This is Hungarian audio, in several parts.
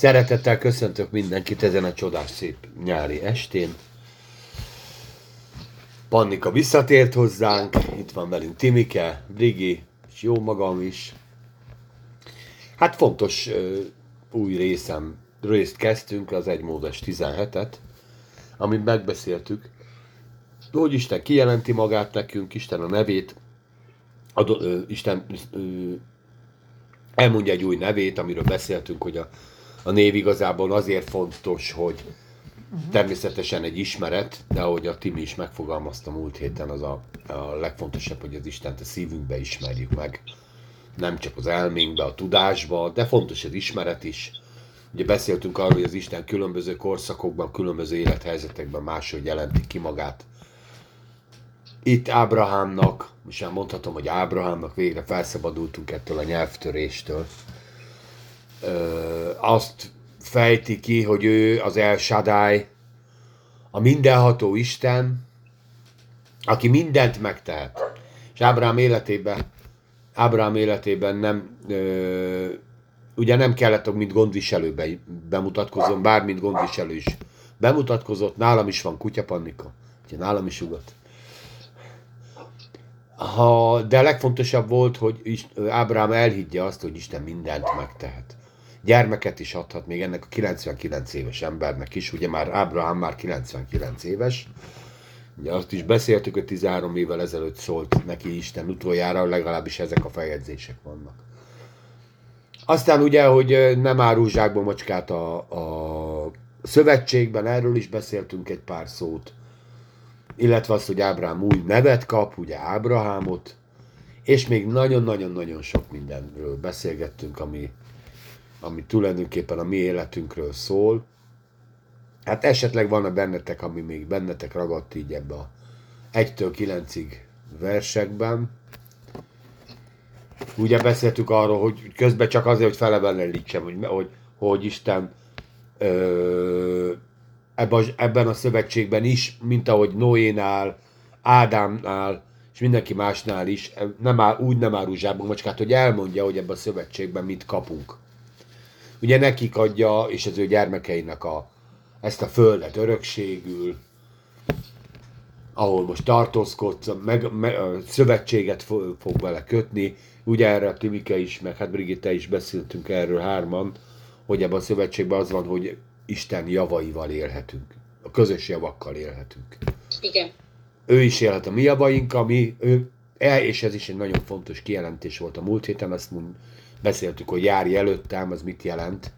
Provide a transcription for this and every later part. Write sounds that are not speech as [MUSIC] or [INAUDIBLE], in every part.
Szeretettel köszöntök mindenkit ezen a csodás szép nyári estén. Pannika visszatért hozzánk, itt van velünk Timike, Brigi, és jó magam is. Hát fontos új részem, részt kezdtünk, az egymódos 17-et, amit megbeszéltük, hogy Isten kijelenti magát nekünk, Isten a nevét, ad, uh, Isten uh, elmondja egy új nevét, amiről beszéltünk, hogy a a név igazából azért fontos, hogy természetesen egy ismeret, de ahogy a Timi is megfogalmazta múlt héten, az a, a legfontosabb, hogy az Istent a szívünkbe ismerjük meg. Nem csak az elménkbe, a tudásba, de fontos az ismeret is. Ugye beszéltünk arról, hogy az Isten különböző korszakokban, különböző élethelyzetekben máshogy jelenti ki magát. Itt Ábrahámnak, most már mondhatom, hogy Ábrahámnak végre felszabadultunk ettől a nyelvtöréstől, ö, azt fejti ki, hogy ő az El Shaddai, a mindenható Isten, aki mindent megtehet. És Ábrám életében, Ábrám életében nem, ö, ugye nem kellett, mint gondviselőbe bemutatkozom, bár mint gondviselő is bemutatkozott, nálam is van kutyapannika, ugye nálam is ugat. Ha, de legfontosabb volt, hogy Ábrám elhiggye azt, hogy Isten mindent megtehet gyermeket is adhat még ennek a 99 éves embernek is, ugye már Ábrahám már 99 éves, ugye azt is beszéltük, hogy 13 évvel ezelőtt szólt neki Isten utoljára, legalábbis ezek a feljegyzések vannak. Aztán ugye, hogy nem árul zsákba macskát a, a szövetségben, erről is beszéltünk egy pár szót, illetve azt, hogy Ábrám új nevet kap, ugye Ábrahámot, és még nagyon-nagyon-nagyon sok mindenről beszélgettünk, ami ami tulajdonképpen a mi életünkről szól. Hát esetleg van a bennetek, ami még bennetek ragadt így ebbe a 1-től 9-ig versekben. Ugye beszéltük arról, hogy közben csak azért, hogy felevelenlítsem, hogy, hogy, hogy Isten ö, ebben a szövetségben is, mint ahogy Noénál, Ádámnál, és mindenki másnál is, nem áll, úgy nem árul zsákban macskát, hogy elmondja, hogy ebben a szövetségben mit kapunk ugye nekik adja, és az ő gyermekeinek a, ezt a földet örökségül, ahol most tartózkodsz, meg, meg, szövetséget fog, fog vele kötni. Ugye erre a Timike is, meg hát Brigitte is beszéltünk erről hárman, hogy ebben a szövetségben az van, hogy Isten javaival élhetünk. A közös javakkal élhetünk. Igen. Ő is élhet a mi javaink, ami ő, e, és ez is egy nagyon fontos kijelentés volt a múlt héten, ezt mond, beszéltük, hogy járj előttem, az mit jelent.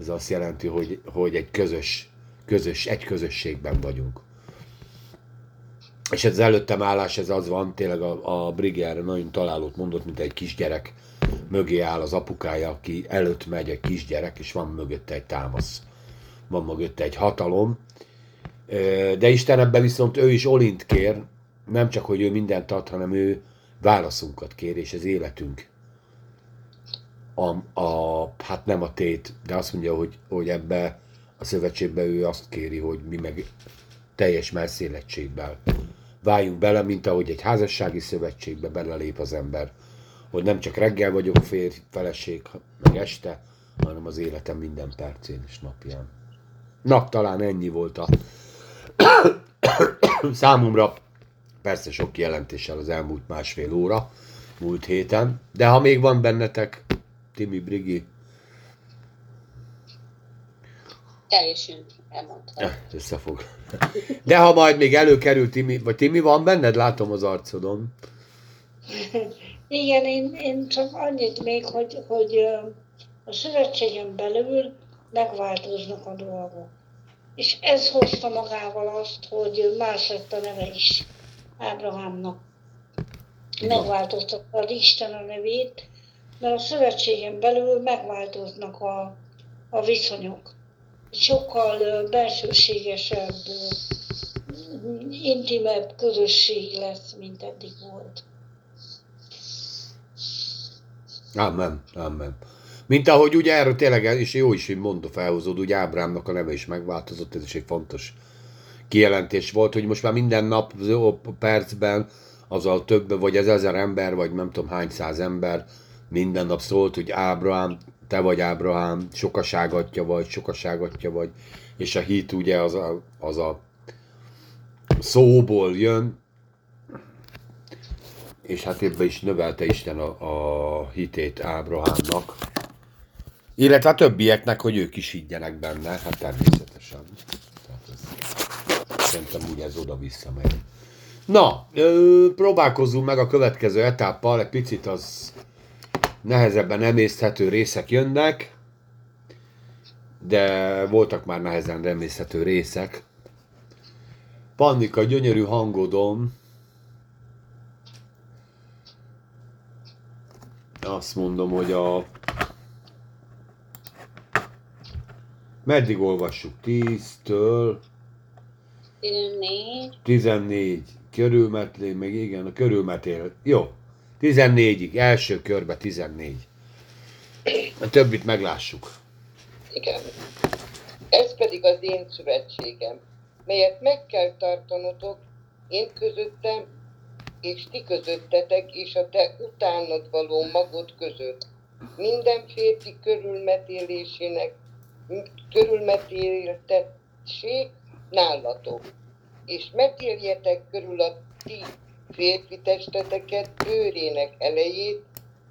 Ez azt jelenti, hogy, hogy egy közös, közös, egy közösségben vagyunk. És ez az előttem állás, ez az van, tényleg a, a Brigier nagyon találót mondott, mint egy kisgyerek mögé áll az apukája, aki előtt megy egy kisgyerek, és van mögötte egy támasz. Van mögötte egy hatalom. De Isten ebben viszont ő is olint kér, nem csak, hogy ő mindent ad, hanem ő válaszunkat kér, és az életünk a, a, hát nem a tét, de azt mondja, hogy, hogy ebbe a szövetségbe ő azt kéri, hogy mi meg teljes merszélettségben váljunk bele, mint ahogy egy házassági szövetségbe belelép az ember, hogy nem csak reggel vagyok férj, feleség, meg este, hanem az életem minden percén és napján. Nap talán ennyi volt a [COUGHS] számomra, persze sok jelentéssel az elmúlt másfél óra, múlt héten, de ha még van bennetek Timi Brigi. Teljesen elmondtam. Összefog. De ha majd még előkerül Timi, vagy Timi van benned, látom az arcodon. Igen, én, én csak annyit még, hogy, hogy a szövetségen belül megváltoznak a dolgok. És ez hozta magával azt, hogy más lett a neve is Ábrahámnak. Megváltoztatta az Isten a nevét, mert a szövetségen belül megváltoznak a, a viszonyok. Sokkal belsőségesebb, intimebb közösség lesz, mint eddig volt. Amen, amen. Mint ahogy ugye erről tényleg, és jó is, hogy mondta felhozod, ugye Ábrámnak a neve is megváltozott, ez is egy fontos kijelentés volt, hogy most már minden nap percben azzal több, vagy ez ezer ember, vagy nem tudom hány száz ember minden nap szólt, hogy Ábrahám te vagy Ábrahám, sokaságatja vagy, sokaságatja vagy, és a hit ugye az a, az a szóból jön, és hát ebbe is növelte Isten a, a hitét Ábrahámnak, illetve a többieknek, hogy ők is higgyenek benne, hát természetesen. Tehát ez, szerintem úgy ez oda-vissza megy. Na, ö, próbálkozzunk meg a következő etáppal, egy picit az nehezebben emészthető részek jönnek, de voltak már nehezen emészthető részek. Pannika, gyönyörű hangodom. Azt mondom, hogy a... Meddig olvassuk? 10-től 14. 14. Körülmetlé, meg igen, a körülmetél. Jó. 14-ig, első körbe 14. A többit meglássuk. Igen. Ez pedig az én szövetségem, melyet meg kell tartanotok én közöttem, és ti közöttetek, és a te utánad való magod között. Minden férfi körülmetélésének, körülmetéltetség nálatok. És metéljetek körül a ti férfi testeteket bőrének elejét,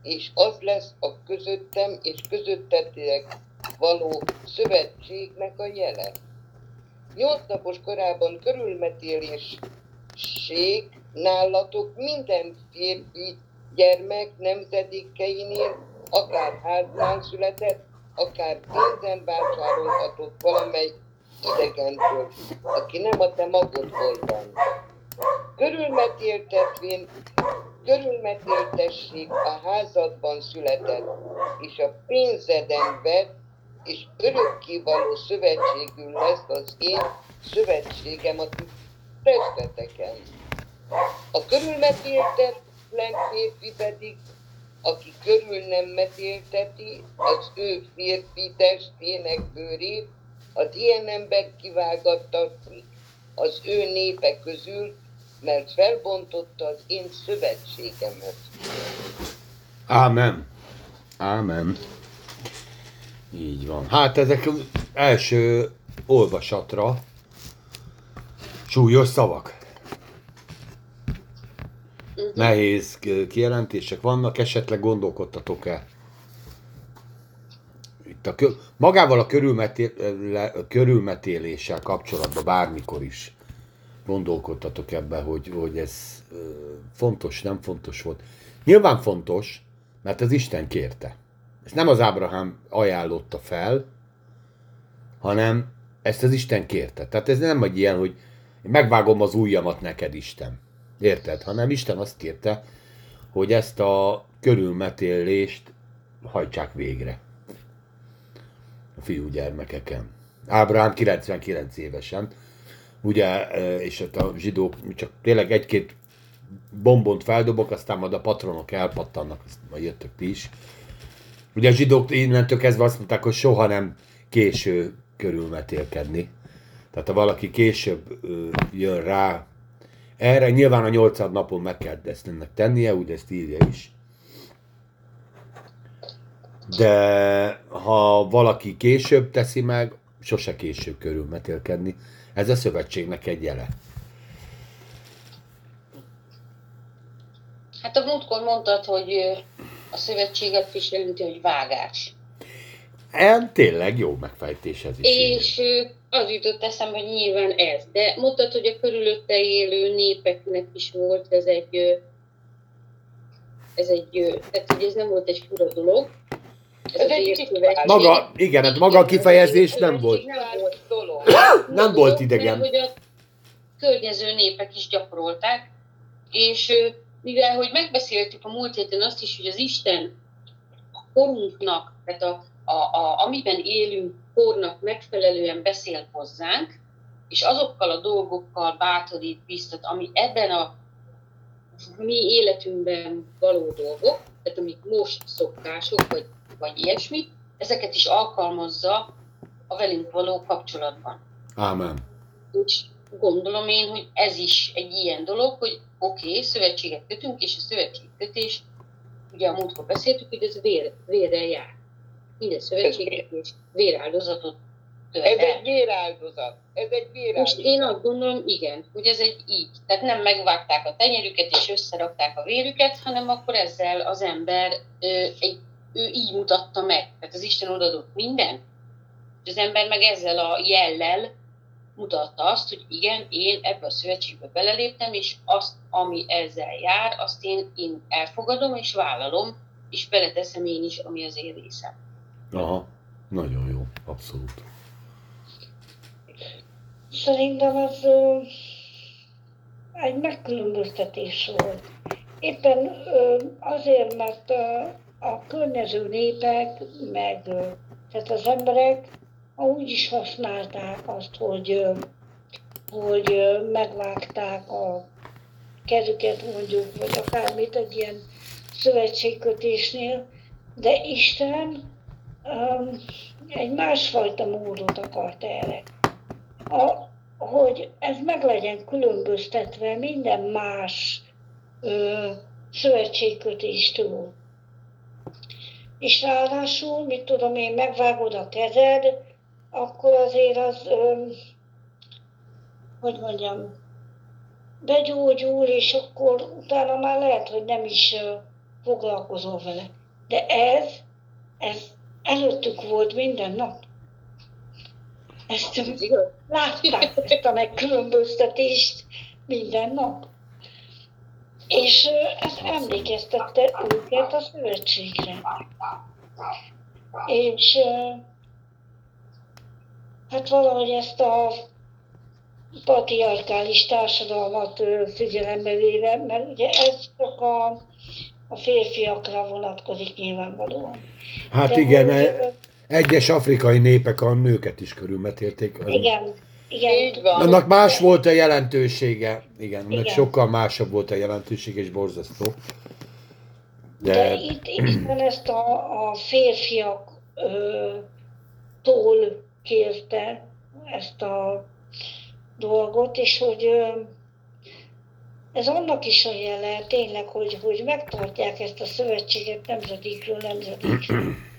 és az lesz a közöttem és közöttetek való szövetségnek a jele. Nyolc napos korában körülmetélésség nálatok minden férfi gyermek nemzedékeinél, akár háznál született, akár pénzen vásárolhatott valamely idegentől, aki nem a te magodból van. Körülmetéltetvén, körülmetéltessék a házadban született, és a pénzeden vett, és örökkévaló szövetségül lesz az én szövetségem a testeteken. A körülmetéltetlen férfi pedig, aki körül nem metélteti az ő férfi testének bőrét, az ilyen ember kivágattatni az ő népe közül, mert felbontotta az én szövetségemet. Ámen. Ámen. Így van. Hát ezek első olvasatra súlyos szavak. Nehéz kijelentések vannak, esetleg gondolkodtatok-e? Itt a kö- magával a körülmeté- körülmetéléssel kapcsolatban bármikor is gondolkodtatok ebbe, hogy, hogy ez fontos, nem fontos volt. Nyilván fontos, mert az Isten kérte. Ezt nem az Ábrahám ajánlotta fel, hanem ezt az Isten kérte. Tehát ez nem egy ilyen, hogy megvágom az ujjamat neked, Isten. Érted? Hanem Isten azt kérte, hogy ezt a körülmetélést hajtsák végre. A fiúgyermekeken. Ábrahám 99 évesen. Ugye, és ott a zsidók csak tényleg egy-két bombont feldobok, aztán majd a patronok elpattannak, azt majd jöttök ti is. Ugye a zsidók innentől kezdve azt mondták, hogy soha nem késő körülmetélkedni. Tehát ha valaki később jön rá, erre nyilván a nyolcad napon meg kell ezt ennek tennie, úgy ezt írja is. De ha valaki később teszi meg, sose később körülmetélkedni. Ez a szövetségnek egy jele. Hát a múltkor mondtad, hogy a szövetséget is jelenti, hogy vágás. En tényleg jó megfejtés ez is. És ö, az jutott eszembe, hogy nyilván ez. De mondtad, hogy a körülötte élő népeknek is volt ez egy, ez egy, tehát hogy ez nem volt egy fura dolog. Maga, igen, hát maga a kifejezés nem volt. Nem volt dolog. Nem volt idegen. Mert hogy a környező népek is gyakorolták, és mivel, hogy megbeszéltük a múlt héten azt is, hogy az Isten a korunknak, tehát a, a, a, amiben élünk kornak megfelelően beszél hozzánk, és azokkal a dolgokkal bátorít, biztat, ami ebben a mi életünkben való dolgok, tehát amik most szokások, vagy, vagy ilyesmi, ezeket is alkalmazza a velünk való kapcsolatban. Ámen. És gondolom én, hogy ez is egy ilyen dolog, hogy oké, okay, szövetséget kötünk, és a szövetségkötés, ugye a múltkor beszéltük, hogy ez vér, vérrel jár. minden szövetséget és véráldozatot Ez követel. egy véráldozat. Ez egy Most véráldozat. én azt gondolom, igen, hogy ez egy így. Tehát nem megvágták a tenyerüket és összerakták a vérüket, hanem akkor ezzel az ember ö, egy, ő így mutatta meg. Tehát az Isten odadott minden. És az ember meg ezzel a jellel mutatta azt, hogy igen, én ebbe a szövetségbe beleléptem, és azt, ami ezzel jár, azt én, én elfogadom és vállalom, és beleteszem én is, ami az én részem. Aha, nagyon jó, abszolút. Szerintem az ö, egy megkülönböztetés volt. Éppen ö, azért, mert ö, a környező népek, meg tehát az emberek úgy is használták azt, hogy, hogy megvágták a kezüket mondjuk, vagy akármit egy ilyen szövetségkötésnél, de Isten ö, egy másfajta módot akart erre a, hogy ez meg legyen különböztetve minden más ö, szövetségkötéstől. És ráadásul, mit tudom én, megvágod a kezed, akkor azért az, ö, hogy mondjam, begyógyul, és akkor utána már lehet, hogy nem is foglalkozol vele. De ez, ez előttük volt minden nap. Ezt látták ezt a megkülönböztetést minden nap. És ez emlékeztette őket a szövetségre. És hát valahogy ezt a patriarkális társadalmat figyelembe véve, mert ugye ez csak a, a férfiakra vonatkozik nyilvánvalóan. Hát De igen, ö, egyes afrikai népek a nőket is körülmetélték. Igen, igen. Így van. Annak más volt a jelentősége, igen, annak Igen. sokkal másabb volt a jelentősége, és borzasztó. De, De, itt Isten ezt a, a férfiak ö, tól kérte ezt a dolgot, és hogy ö, ez annak is a jele tényleg, hogy, hogy megtartják ezt a szövetséget nemzedékről nemzedékre. [CLEARS THROAT]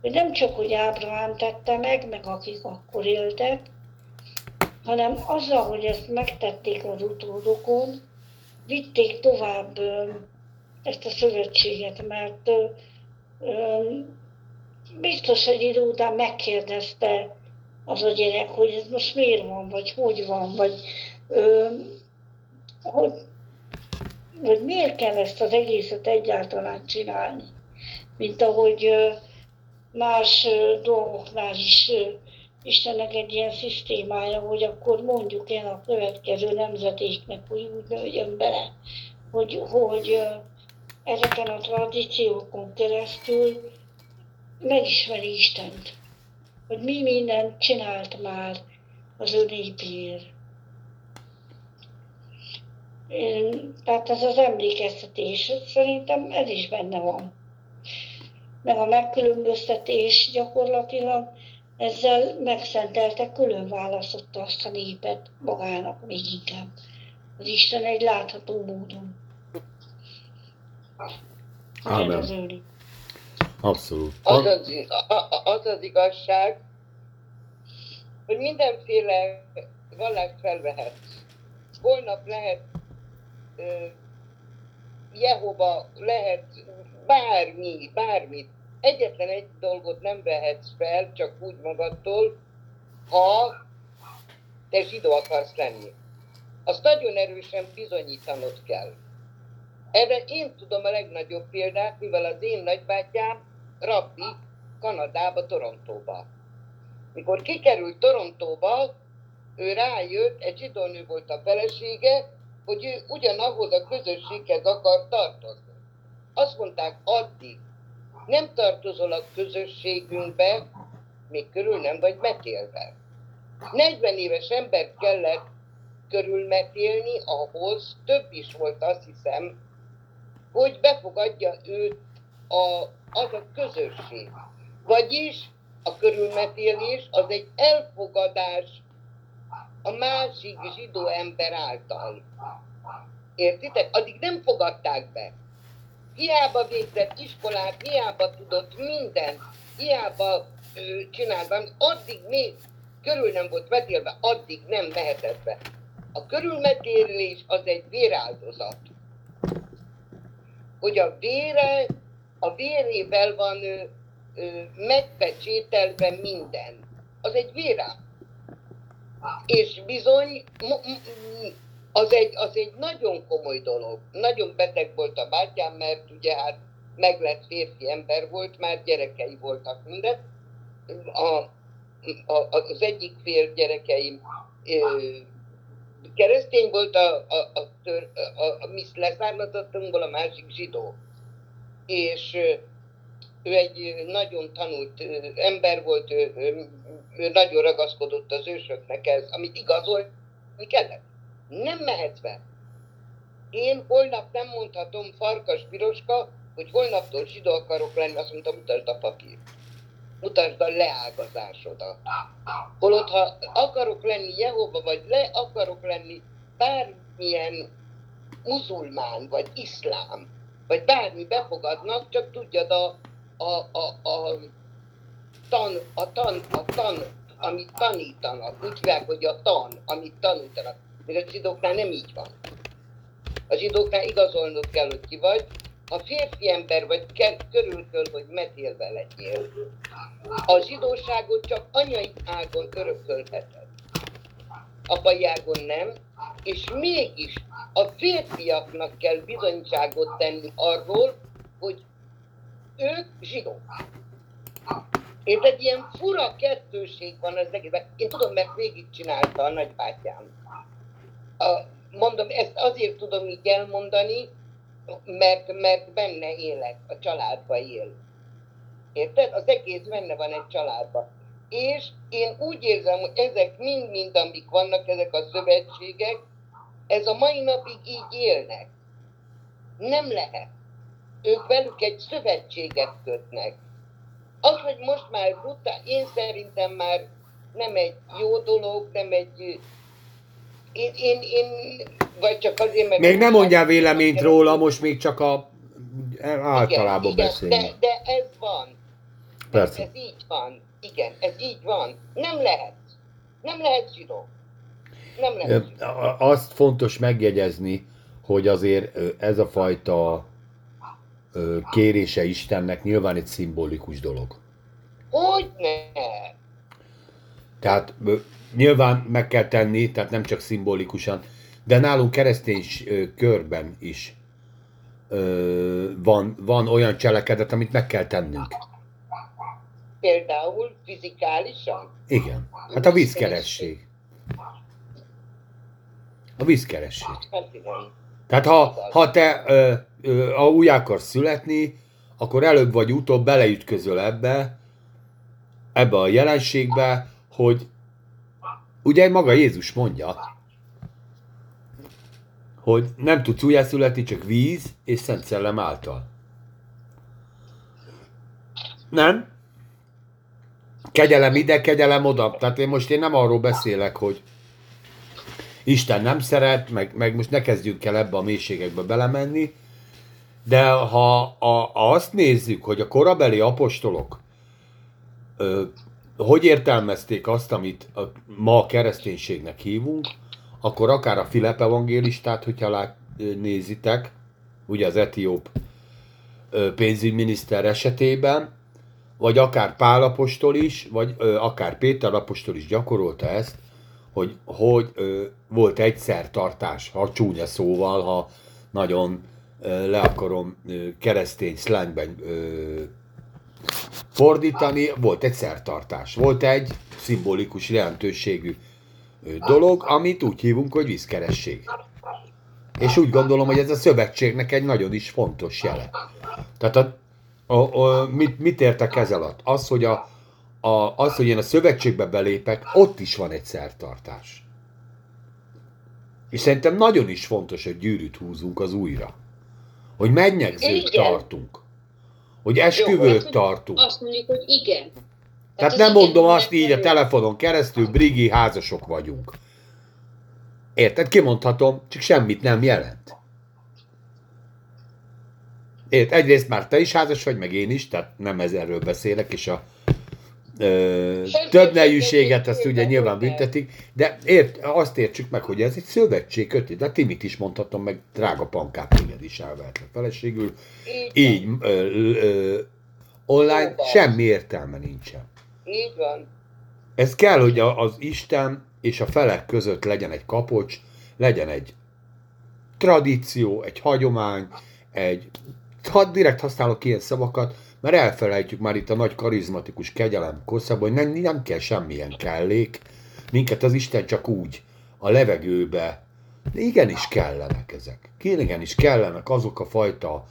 Hogy nem csak, hogy Ábrahám tette meg, meg akik akkor éltek, hanem azzal, hogy ezt megtették az utódokon, vitték tovább ezt a szövetséget, mert biztos, hogy idő után megkérdezte az a gyerek, hogy ez most miért van, vagy hogy van, vagy hogy, hogy miért kell ezt az egészet egyáltalán csinálni. Mint ahogy más dolgoknál is Istennek egy ilyen szisztémája, hogy akkor mondjuk el a következő nemzetéknek, hogy úgy nőjön bele, hogy, hogy ezeken a tradíciókon keresztül megismeri Istent. Hogy mi mindent csinált már az ő népéért. Én- Tehát ez az emlékeztetés, szerintem ez is benne van. Meg a megkülönböztetés gyakorlatilag ezzel megszentelte, külön választotta azt a népet magának még inkább. Az Isten egy látható módon. Ámen. Abszolút. Az az, az az igazság, hogy mindenféle vallást felvehetsz. Holnap lehet ö, Jehova, lehet bármi, bármit. Egyetlen egy dolgot nem vehetsz fel, csak úgy magadtól, ha te zsidó akarsz lenni. Azt nagyon erősen bizonyítanod kell. Erre én tudom a legnagyobb példát, mivel az én nagybátyám rabbi Kanadába, Torontóba. Mikor kikerült Torontóba, ő rájött, egy zsidó nő volt a felesége, hogy ő ugyanahhoz a közösséghez akar tartozni. Azt mondták, addig nem tartozol a közösségünkbe, még körül nem vagy metélve. 40 éves embert kellett körülmetélni ahhoz, több is volt azt hiszem, hogy befogadja őt a, az a közösség. Vagyis a körülmetélés az egy elfogadás a másik zsidó ember által. Értitek? Addig nem fogadták be. Hiába végzett iskolát, hiába tudott mindent, hiába ö, csináltam, addig még körül nem volt vetélve, addig nem mehetett be. A körülmetélés az egy véráldozat. Hogy a vére, a vérével van ö, ö, megpecsételve minden. Az egy véráldozat. És bizony, m- m- az egy, az egy nagyon komoly dolog. Nagyon beteg volt a bátyám, mert ugye hát meglett férfi ember volt, már gyerekei voltak minden. A, a, az egyik fél gyerekeim ö, keresztény volt, a, a, a, tör, a, a mi leszármazottunkból, a másik zsidó. És ö, ő egy nagyon tanult ö, ember volt, ő, ő, ő nagyon ragaszkodott az ősöknek ez, amit igazolni kellett. Nem mehetsz be. Én holnap nem mondhatom Farkas Piroska, hogy holnaptól zsidó akarok lenni, azt mondta, mutasd a papírt. Mutasd a leágazásodat. Holott, ha akarok lenni Jehova, vagy le akarok lenni bármilyen muzulmán, vagy iszlám, vagy bármi befogadnak, csak tudjad a, a, a, a tan, a tan, a tan, amit tanítanak, úgy hívják, hogy a tan, amit tanítanak. Mert a zsidóknál nem így van. A zsidóknál igazolnod kell, hogy ki vagy. Ha férfi ember vagy, kell, körül kell, hogy metélve legyél. A zsidóságot csak anyai ágon örökölheted. Apai ágon nem, és mégis a férfiaknak kell bizonyságot tenni arról, hogy ők zsidók. És egy ilyen fura kettőség van az egészben. Én tudom, mert végigcsinálta a nagybátyám. A, mondom, ezt azért tudom így elmondani, mert, mert benne élek, a családba él. Érted? Az egész benne van egy családban. És én úgy érzem, hogy ezek mind-mind, amik vannak, ezek a szövetségek, ez a mai napig így élnek. Nem lehet. Ők velük egy szövetséget kötnek. Az, hogy most már brutál, én szerintem már nem egy jó dolog, nem egy... Én, én, én vagy csak azért, mert... Még nem mondjál véleményt róla, most még csak a általában igen, beszélünk. De, de ez van. Persze. Ez így van. Igen, ez így van. Nem lehet. Nem lehet zsidó. Nem lehet zsidó. Azt fontos megjegyezni, hogy azért ez a fajta kérése Istennek nyilván egy szimbolikus dolog. Hogy ne? Tehát nyilván meg kell tenni, tehát nem csak szimbolikusan, de nálunk keresztény körben is ö, van, van olyan cselekedet, amit meg kell tennünk. Például fizikálisan. Igen. Hát a vízkeresség. A vízkeresség. Hát igen. Tehát ha, ha te ö, ö, a új akarsz születni, akkor előbb vagy utóbb beleütközöl ebbe, ebbe a jelenségbe, hogy ugye maga Jézus mondja, hogy nem tudsz újjászületni, csak víz és Szent Szellem által. Nem? Kegyelem ide, kegyelem oda. Tehát én most én nem arról beszélek, hogy Isten nem szeret, meg, meg most ne kezdjünk el ebbe a mélységekbe belemenni, de ha a, azt nézzük, hogy a korabeli apostolok ö, hogy értelmezték azt, amit a, ma a kereszténységnek hívunk, akkor akár a Filip evangélistát, hogyha lát, nézitek, ugye az etióp pénzügyminiszter esetében, vagy akár Pál apostol is, vagy ö, akár Péter apostol is gyakorolta ezt, hogy, hogy ö, volt egy szertartás, ha csúnya szóval, ha nagyon ö, le akarom ö, keresztény slangben ö, fordítani, volt egy szertartás. Volt egy szimbolikus jelentőségű dolog, amit úgy hívunk, hogy vízkeresség. És úgy gondolom, hogy ez a szövetségnek egy nagyon is fontos jele. Tehát a, a, a, mit, mit értek ez alatt? Az, hogy a, a, az, hogy én a szövetségbe belépek, ott is van egy szertartás. És szerintem nagyon is fontos, hogy gyűrűt húzunk az újra. Hogy mennyegzőt Igen. tartunk. Hogy esküvőt Jó, tartunk. Azt mondjuk, hogy igen. Tehát az nem mondom azt így a telefonon keresztül, Brigi, házasok vagyunk. Érted? Kimondhatom, csak semmit nem jelent. Ért, egyrészt már te is házas vagy, meg én is, tehát nem ez erről beszélek, és a ö, több nejűséget azt ugye nyilván büntetik, de ért, azt értsük meg, hogy ez egy szövetség köti, de Timit is mondhatom, meg drága pankát téged is elvehetnek feleségül. Így, ö, ö, online Szóval. semmi értelme nincsen. Így van. Ez kell, hogy az Isten és a felek között legyen egy kapocs, legyen egy tradíció, egy hagyomány, egy... Ha direkt használok ilyen szavakat, mert elfelejtjük már itt a nagy karizmatikus kegyelem korszakban, hogy nem, nem kell semmilyen kellék, minket az Isten csak úgy a levegőbe, de igenis kellenek ezek. Igenis kellenek azok a fajta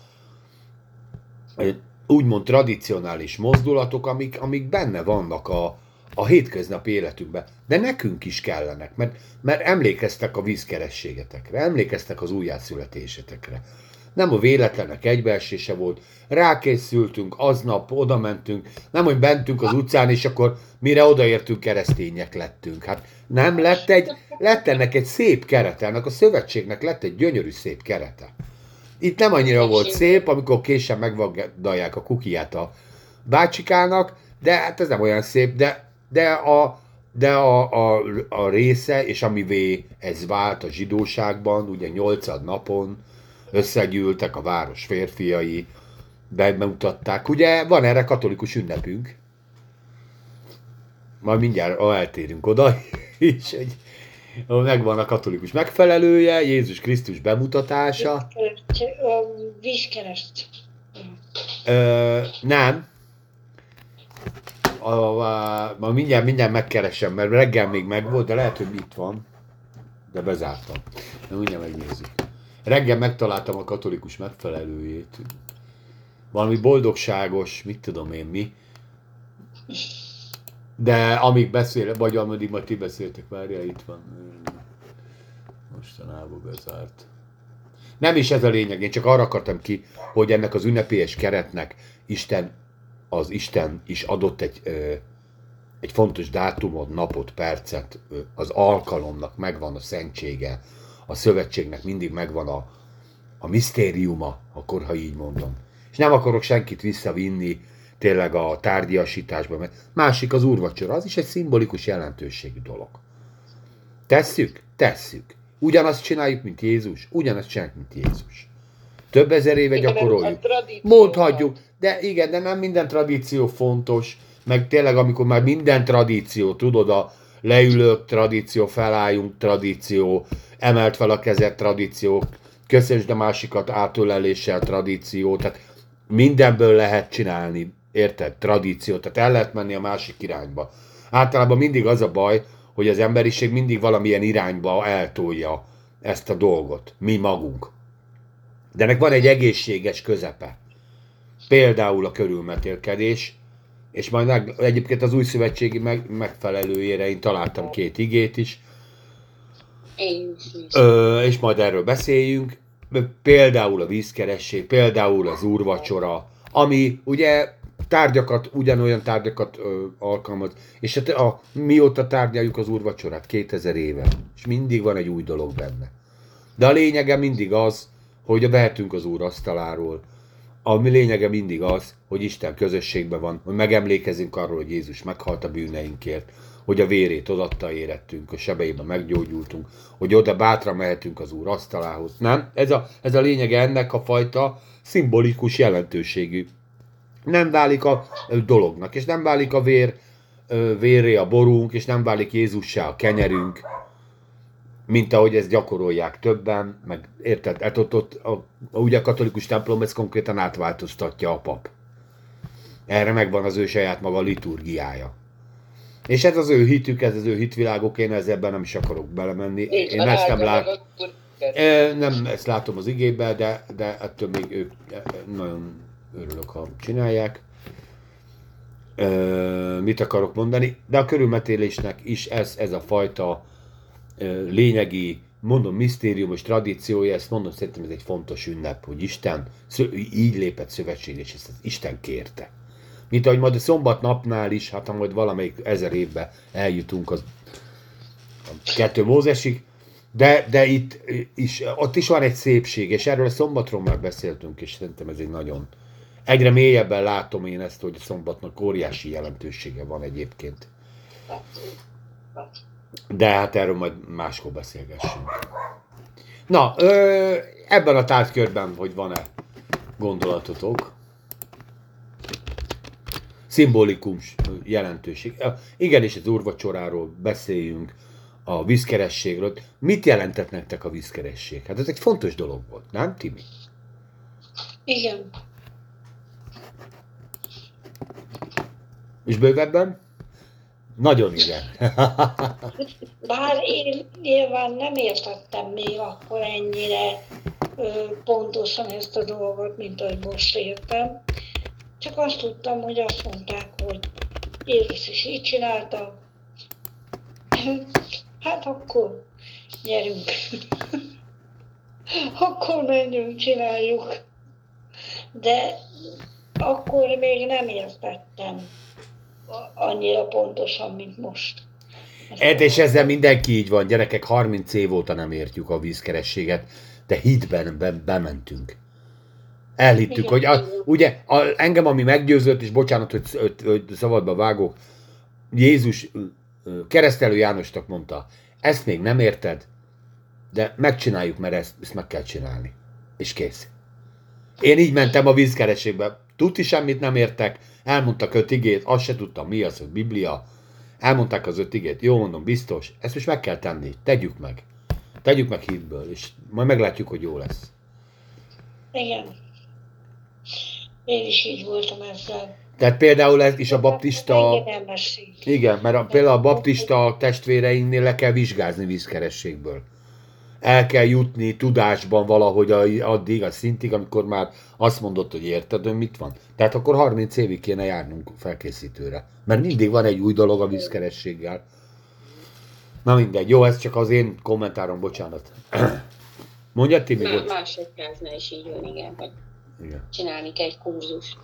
ö, úgymond tradicionális mozdulatok, amik, amik benne vannak a, a hétköznapi életünkben. De nekünk is kellenek, mert, mert emlékeztek a vízkerességetekre, emlékeztek az újjászületésetekre. Nem a véletlenek egybeesése volt, rákészültünk, aznap oda mentünk, nem, hogy bentünk az utcán, és akkor mire odaértünk, keresztények lettünk. Hát nem lett egy, lett ennek egy szép kerete, ennek a szövetségnek lett egy gyönyörű szép kerete. Itt nem annyira volt szép, amikor később megvagdalják a kukiját a bácsikának, de hát ez nem olyan szép, de, de, a, de a, a, a része, és amivé ez vált a zsidóságban, ugye nyolcad napon összegyűltek a város férfiai, bemutatták. Ugye van erre katolikus ünnepünk. Majd mindjárt ah, eltérünk oda [LAUGHS] is, egy, megvan a katolikus megfelelője, Jézus Krisztus bemutatása. Vízkereszt. Ö, nem. A, a, ma mindjárt, mindjárt megkeresem, mert reggel még megvolt, de lehet, hogy itt van. De bezártam. De mindjárt megnézzük. Reggel megtaláltam a katolikus megfelelőjét. Valami boldogságos, mit tudom én mi. De amíg beszél, vagy ameddig majd ti beszéltek, várjál, itt van. Mostanában bezárt. Nem is ez a lényeg, én csak arra akartam ki, hogy ennek az ünnepélyes keretnek Isten, az Isten is adott egy, ö, egy fontos dátumot, napot, percet, ö, az alkalomnak megvan a szentsége, a szövetségnek mindig megvan a, a misztériuma, akkor ha így mondom. És nem akarok senkit visszavinni tényleg a tárgyasításba, mert másik az úrvacsora, az is egy szimbolikus jelentőségű dolog. Tesszük? Tesszük. Ugyanazt csináljuk, mint Jézus? Ugyanazt csináljuk, mint Jézus. Több ezer éve gyakoroljuk. Mondhatjuk, de igen, de nem minden tradíció fontos, meg tényleg amikor már minden tradíció, tudod, a leülők tradíció, felálljunk tradíció, emelt fel a kezet tradíció, köszönsd a másikat átöleléssel tradíció, tehát mindenből lehet csinálni, érted, tradíciót, tehát el lehet menni a másik irányba. Általában mindig az a baj, hogy az emberiség mindig valamilyen irányba eltolja ezt a dolgot, mi magunk. De ennek van egy egészséges közepe. Például a körülmetélkedés, és majd meg, egyébként az új szövetségi meg, megfelelőjére én találtam két igét is, Én. Ö, és majd erről beszéljünk. Például a vízkeresség, például az úrvacsora, ami ugye tárgyakat, ugyanolyan tárgyakat ö, alkalmaz. És hát a, mióta tárgyaljuk az úrvacsorát? 2000 éve. És mindig van egy új dolog benne. De a lényege mindig az, hogy vehetünk az úr asztaláról. A lényege mindig az, hogy Isten közösségben van, hogy megemlékezünk arról, hogy Jézus meghalt a bűneinkért, hogy a vérét odatta érettünk, a sebeiben meggyógyultunk, hogy oda bátran mehetünk az Úr asztalához. Nem? Ez a, ez a lényege ennek a fajta szimbolikus jelentőségű. Nem válik a dolognak, és nem válik a vér vérré a borunk, és nem válik Jézussá a kenyerünk, mint ahogy ezt gyakorolják többen, meg érted? Hát ott, ott a, ugye a katolikus templom ezt konkrétan átváltoztatja a pap. Erre megvan az ő saját maga liturgiája. És ez az ő hitük, ez az ő hitvilágok, én ezzel nem is akarok belemenni. Így Én ezt nem látom. E, nem ezt látom az igében, de, de ettől még ők e, nagyon örülök, ha csinálják. E, mit akarok mondani? De a körülmetélésnek is ez, ez a fajta e, lényegi, mondom, misztériumos tradíciója, ezt mondom, szerintem ez egy fontos ünnep, hogy Isten így lépett szövetség, és ezt Isten kérte. Mint ahogy majd a szombatnapnál is, hát ha majd valamelyik ezer évben eljutunk az a kettő Mózesig, De, de itt is, ott is van egy szépség, és erről a szombatról már beszéltünk, és szerintem ez egy nagyon... Egyre mélyebben látom én ezt, hogy a szombatnak óriási jelentősége van egyébként. De hát erről majd máskor beszélgessünk. Na, ö, ebben a tárgykörben, hogy van-e gondolatotok? Szimbolikum jelentőség. Igenis, az úrvacsoráról beszéljünk, a vízkerességről. Mit jelentett nektek a vízkeresség? Hát ez egy fontos dolog volt, nem, Timi? Igen. És bővebben? Nagyon igen. [LAUGHS] Bár én nyilván nem értettem még akkor ennyire ö, pontosan ezt a dolgot, mint ahogy most értem. Csak azt tudtam, hogy azt mondták, hogy Jézus is így csinálta. [CLEARS THROAT] Hát akkor gyerünk. [LAUGHS] akkor menjünk, csináljuk. De akkor még nem értettem annyira pontosan, mint most. Hát és ezzel mindenki így van, gyerekek, 30 év óta nem értjük a vízkerességet, de hitben be, bementünk. Elhittük, Igen. hogy a, ugye a, engem, ami meggyőzött, és bocsánat, hogy, hogy, hogy szabadba vágok, Jézus keresztelő Jánosnak mondta, ezt még nem érted, de megcsináljuk, mert ezt, ezt meg kell csinálni. És kész. Én így mentem a vízkerességbe. Tuti semmit nem értek, elmondtak öt igét, azt se tudtam mi az, hogy Biblia. Elmondták az öt igét, jó mondom, biztos, ezt most meg kell tenni, tegyük meg. Tegyük meg hitből, és majd meglátjuk, hogy jó lesz. Igen. Én is így voltam ezzel. Tehát például ez is a baptista... Igen, mert a, például a baptista testvéreinknél le kell vizsgázni vízkerességből. El kell jutni tudásban valahogy a, addig, a szintig, amikor már azt mondod, hogy érted, hogy mit van. Tehát akkor 30 évig kéne járnunk felkészítőre. Mert mindig van egy új dolog a vízkerességgel. Na mindegy, jó, ez csak az én kommentárom, bocsánat. [CLEARS THROAT] Mondja Timi, Má, bocs. más egyháznál is így van, igen, hogy Igen. csinálni kell egy kurzust.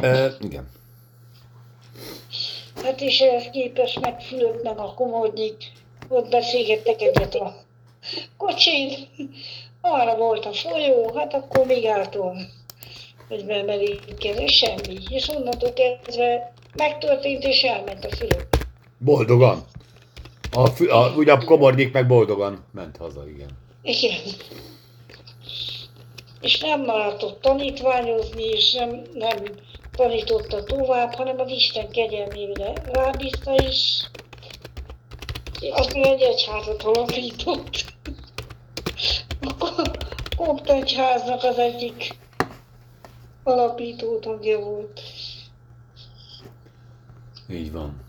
Ö, igen. Hát és ehhez képest meg Fülöp meg a komodnyik, ott beszélgettek egyet a kocsin, arra volt a folyó, hát akkor még álltom, hogy bemerítkezni, semmi. És onnantól kezdve megtörtént, és elment a Fülöp. Boldogan. A, fü- a, ugye a komornyik meg boldogan ment haza, igen. Igen. És nem maradt ott tanítványozni, és nem, nem tanította tovább, hanem az Isten kegyelmére rábízta, és aztán egy egyházat alapított. A Kopt egyháznak az egyik alapító tagja volt. Így van.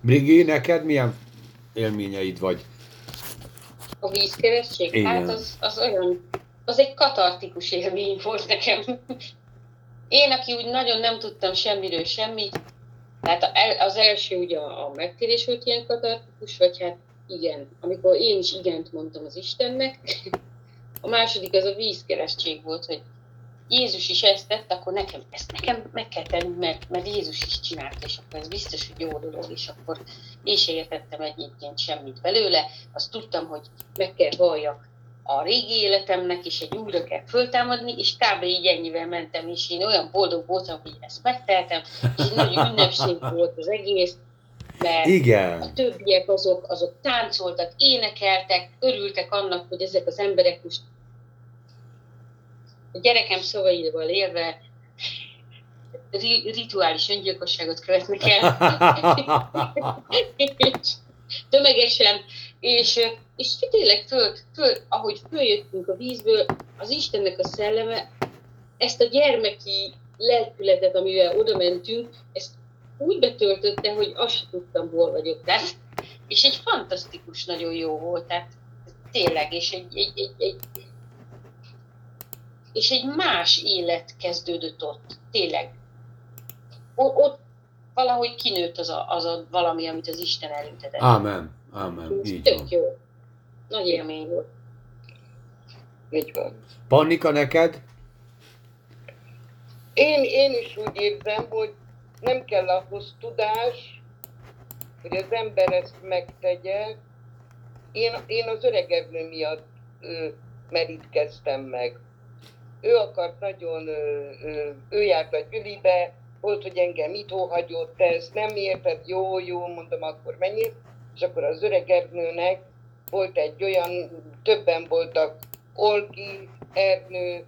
Brigi, neked milyen élményeid vagy? A vízkeresség? Igen. Hát az, az olyan, az egy katartikus élmény volt nekem. Én, aki úgy nagyon nem tudtam semmiről semmit, tehát az első ugye a a megtérés volt ilyen katartikus, vagy hát igen, amikor én is igent mondtam az Istennek. [LAUGHS] A második az a vízkeresztség volt, hogy Jézus is ezt tett, akkor nekem, ezt nekem meg kell tenni, mert, mert Jézus is csinálta, és akkor ez biztos, hogy jó dolog, és akkor én se értettem egyébként semmit belőle. Azt tudtam, hogy meg kell valljak a régi életemnek, és egy újra kell föltámadni, és kb. így ennyivel mentem, és én olyan boldog voltam, hogy ezt megteltem, és egy nagy ünnepség volt az egész, mert a Igen. többiek azok, azok táncoltak, énekeltek, örültek annak, hogy ezek az emberek most a gyerekem szavaival élve ri- rituális öngyilkosságot követnek el. [LAUGHS] [LAUGHS] és tömegesen, és, és tényleg föl, föl, ahogy följöttünk a vízből, az Istennek a szelleme ezt a gyermeki lelkületet, amivel oda mentünk, ezt úgy betöltötte, hogy azt sem tudtam, hol vagyok. Tehát, és egy fantasztikus, nagyon jó volt. Tehát tényleg, és egy, egy, egy, egy és egy más élet kezdődött ott, tényleg. O- ott valahogy kinőtt az a, az a valami, amit az Isten elütetett. Ámen. Ámen. Ez Így tök van. jó. Nagy élmény volt. Így van. Pannika neked? Én, én is úgy érzem, hogy nem kell ahhoz tudás, hogy az ember ezt megtegye. Én, én az öregebbnő miatt ö, merítkeztem meg. Ő akart nagyon, ö, ö, ő járt a gyülibe, volt, hogy engem itt hagyott, te ezt nem érted, jó, jó, mondom, akkor menjél. És akkor az öregebbnőnek volt egy olyan, többen voltak, Olgi, Ernő,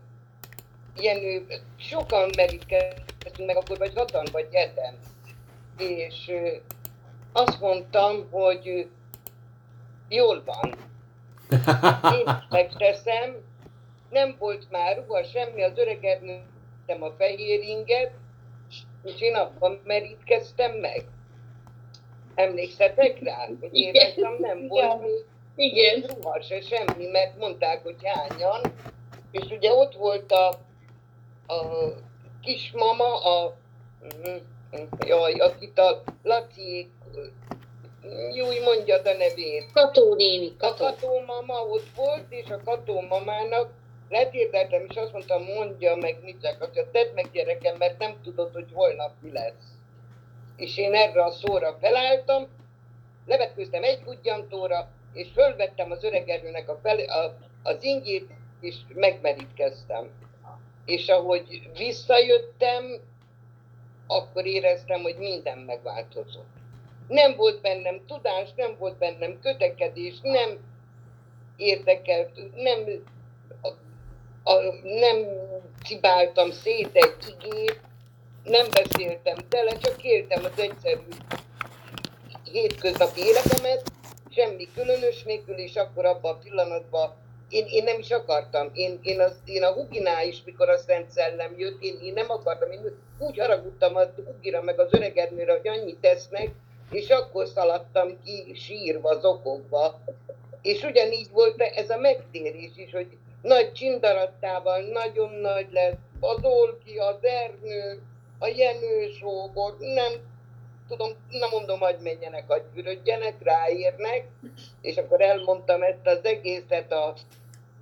Jenő, sokan merítkeztünk meg, akkor vagy hatan, vagy heten. És azt mondtam, hogy jól van, [LAUGHS] én megteszem, nem volt már ruha, semmi, az öregednőtem a fehér inget, és én abban merítkeztem meg. Emlékszetek rá, hogy én Igen. nekem nem volt még Igen. ruha se semmi, mert mondták, hogy hányan, és ugye ott volt a, a kismama, a jaj, akit a Laci, jó, mondja a nevét, Kató néni, a Kató. katómama ott volt, és a katómamának letérdeltem, és azt mondtam, mondja meg Nicek, hogy tedd meg gyerekem, mert nem tudod, hogy holnap mi lesz. És én erre a szóra felálltam, levetkőztem egy hudjantóra, és fölvettem az öregerőnek a fel, a, az ingét, és megmerítkeztem. És ahogy visszajöttem, akkor éreztem, hogy minden megváltozott. Nem volt bennem tudás, nem volt bennem kötekedés, nem érdekelt, nem, a, a, nem cibáltam szét egy igét, nem beszéltem tele, csak éltem az egyszerű hétköznapi életemet, semmi különös nélkül, és akkor abban a pillanatban én, én nem is akartam. Én, én, az, én a Huginál is, mikor a Szent Szellem jött, én, én nem akartam. Én úgy haragudtam a Hugira meg az öregednőre, hogy annyit tesznek, és akkor szaladtam ki sírva, zokogva. És ugyanígy volt ez a megtérés is, hogy nagy csindarattával nagyon nagy lett, az Olki, az Ernő, a Jenő sógor, nem tudom, nem mondom, hogy menjenek, hogy fürödjenek, ráérnek, és akkor elmondtam ezt az egészet a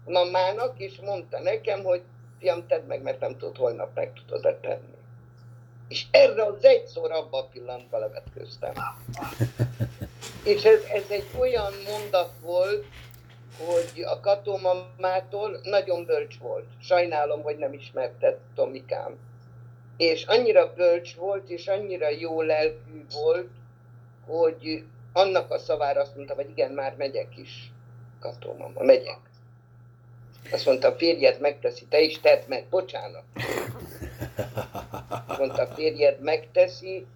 mamának, és mondta nekem, hogy fiam, tedd meg, mert nem tudod, holnap meg tudod tenni. És erre az egy szor abban a pillanatban levetköztem. [LAUGHS] és ez, ez egy olyan mondat volt, hogy a katómamától nagyon bölcs volt. Sajnálom, hogy nem ismertett Tomikám. És annyira bölcs volt, és annyira jó lelkű volt, hogy annak a szavára azt mondta, hogy igen, már megyek is, katómama, megyek. Azt mondta, a férjed megteszi, te is tedd meg, bocsánat. Mondta, a férjed megteszi,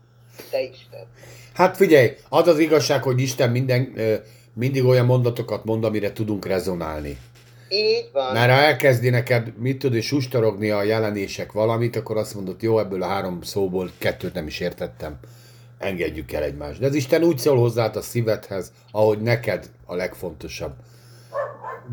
te is tedd. Hát figyelj, az az igazság, hogy Isten minden, mindig olyan mondatokat mond, amire tudunk rezonálni. Így van. Mert ha elkezdi neked, mit tudod, és sustorogni a jelenések valamit, akkor azt mondod, jó, ebből a három szóból kettőt nem is értettem. Engedjük el egymást. De az Isten úgy szól hozzá a szívedhez, ahogy neked a legfontosabb.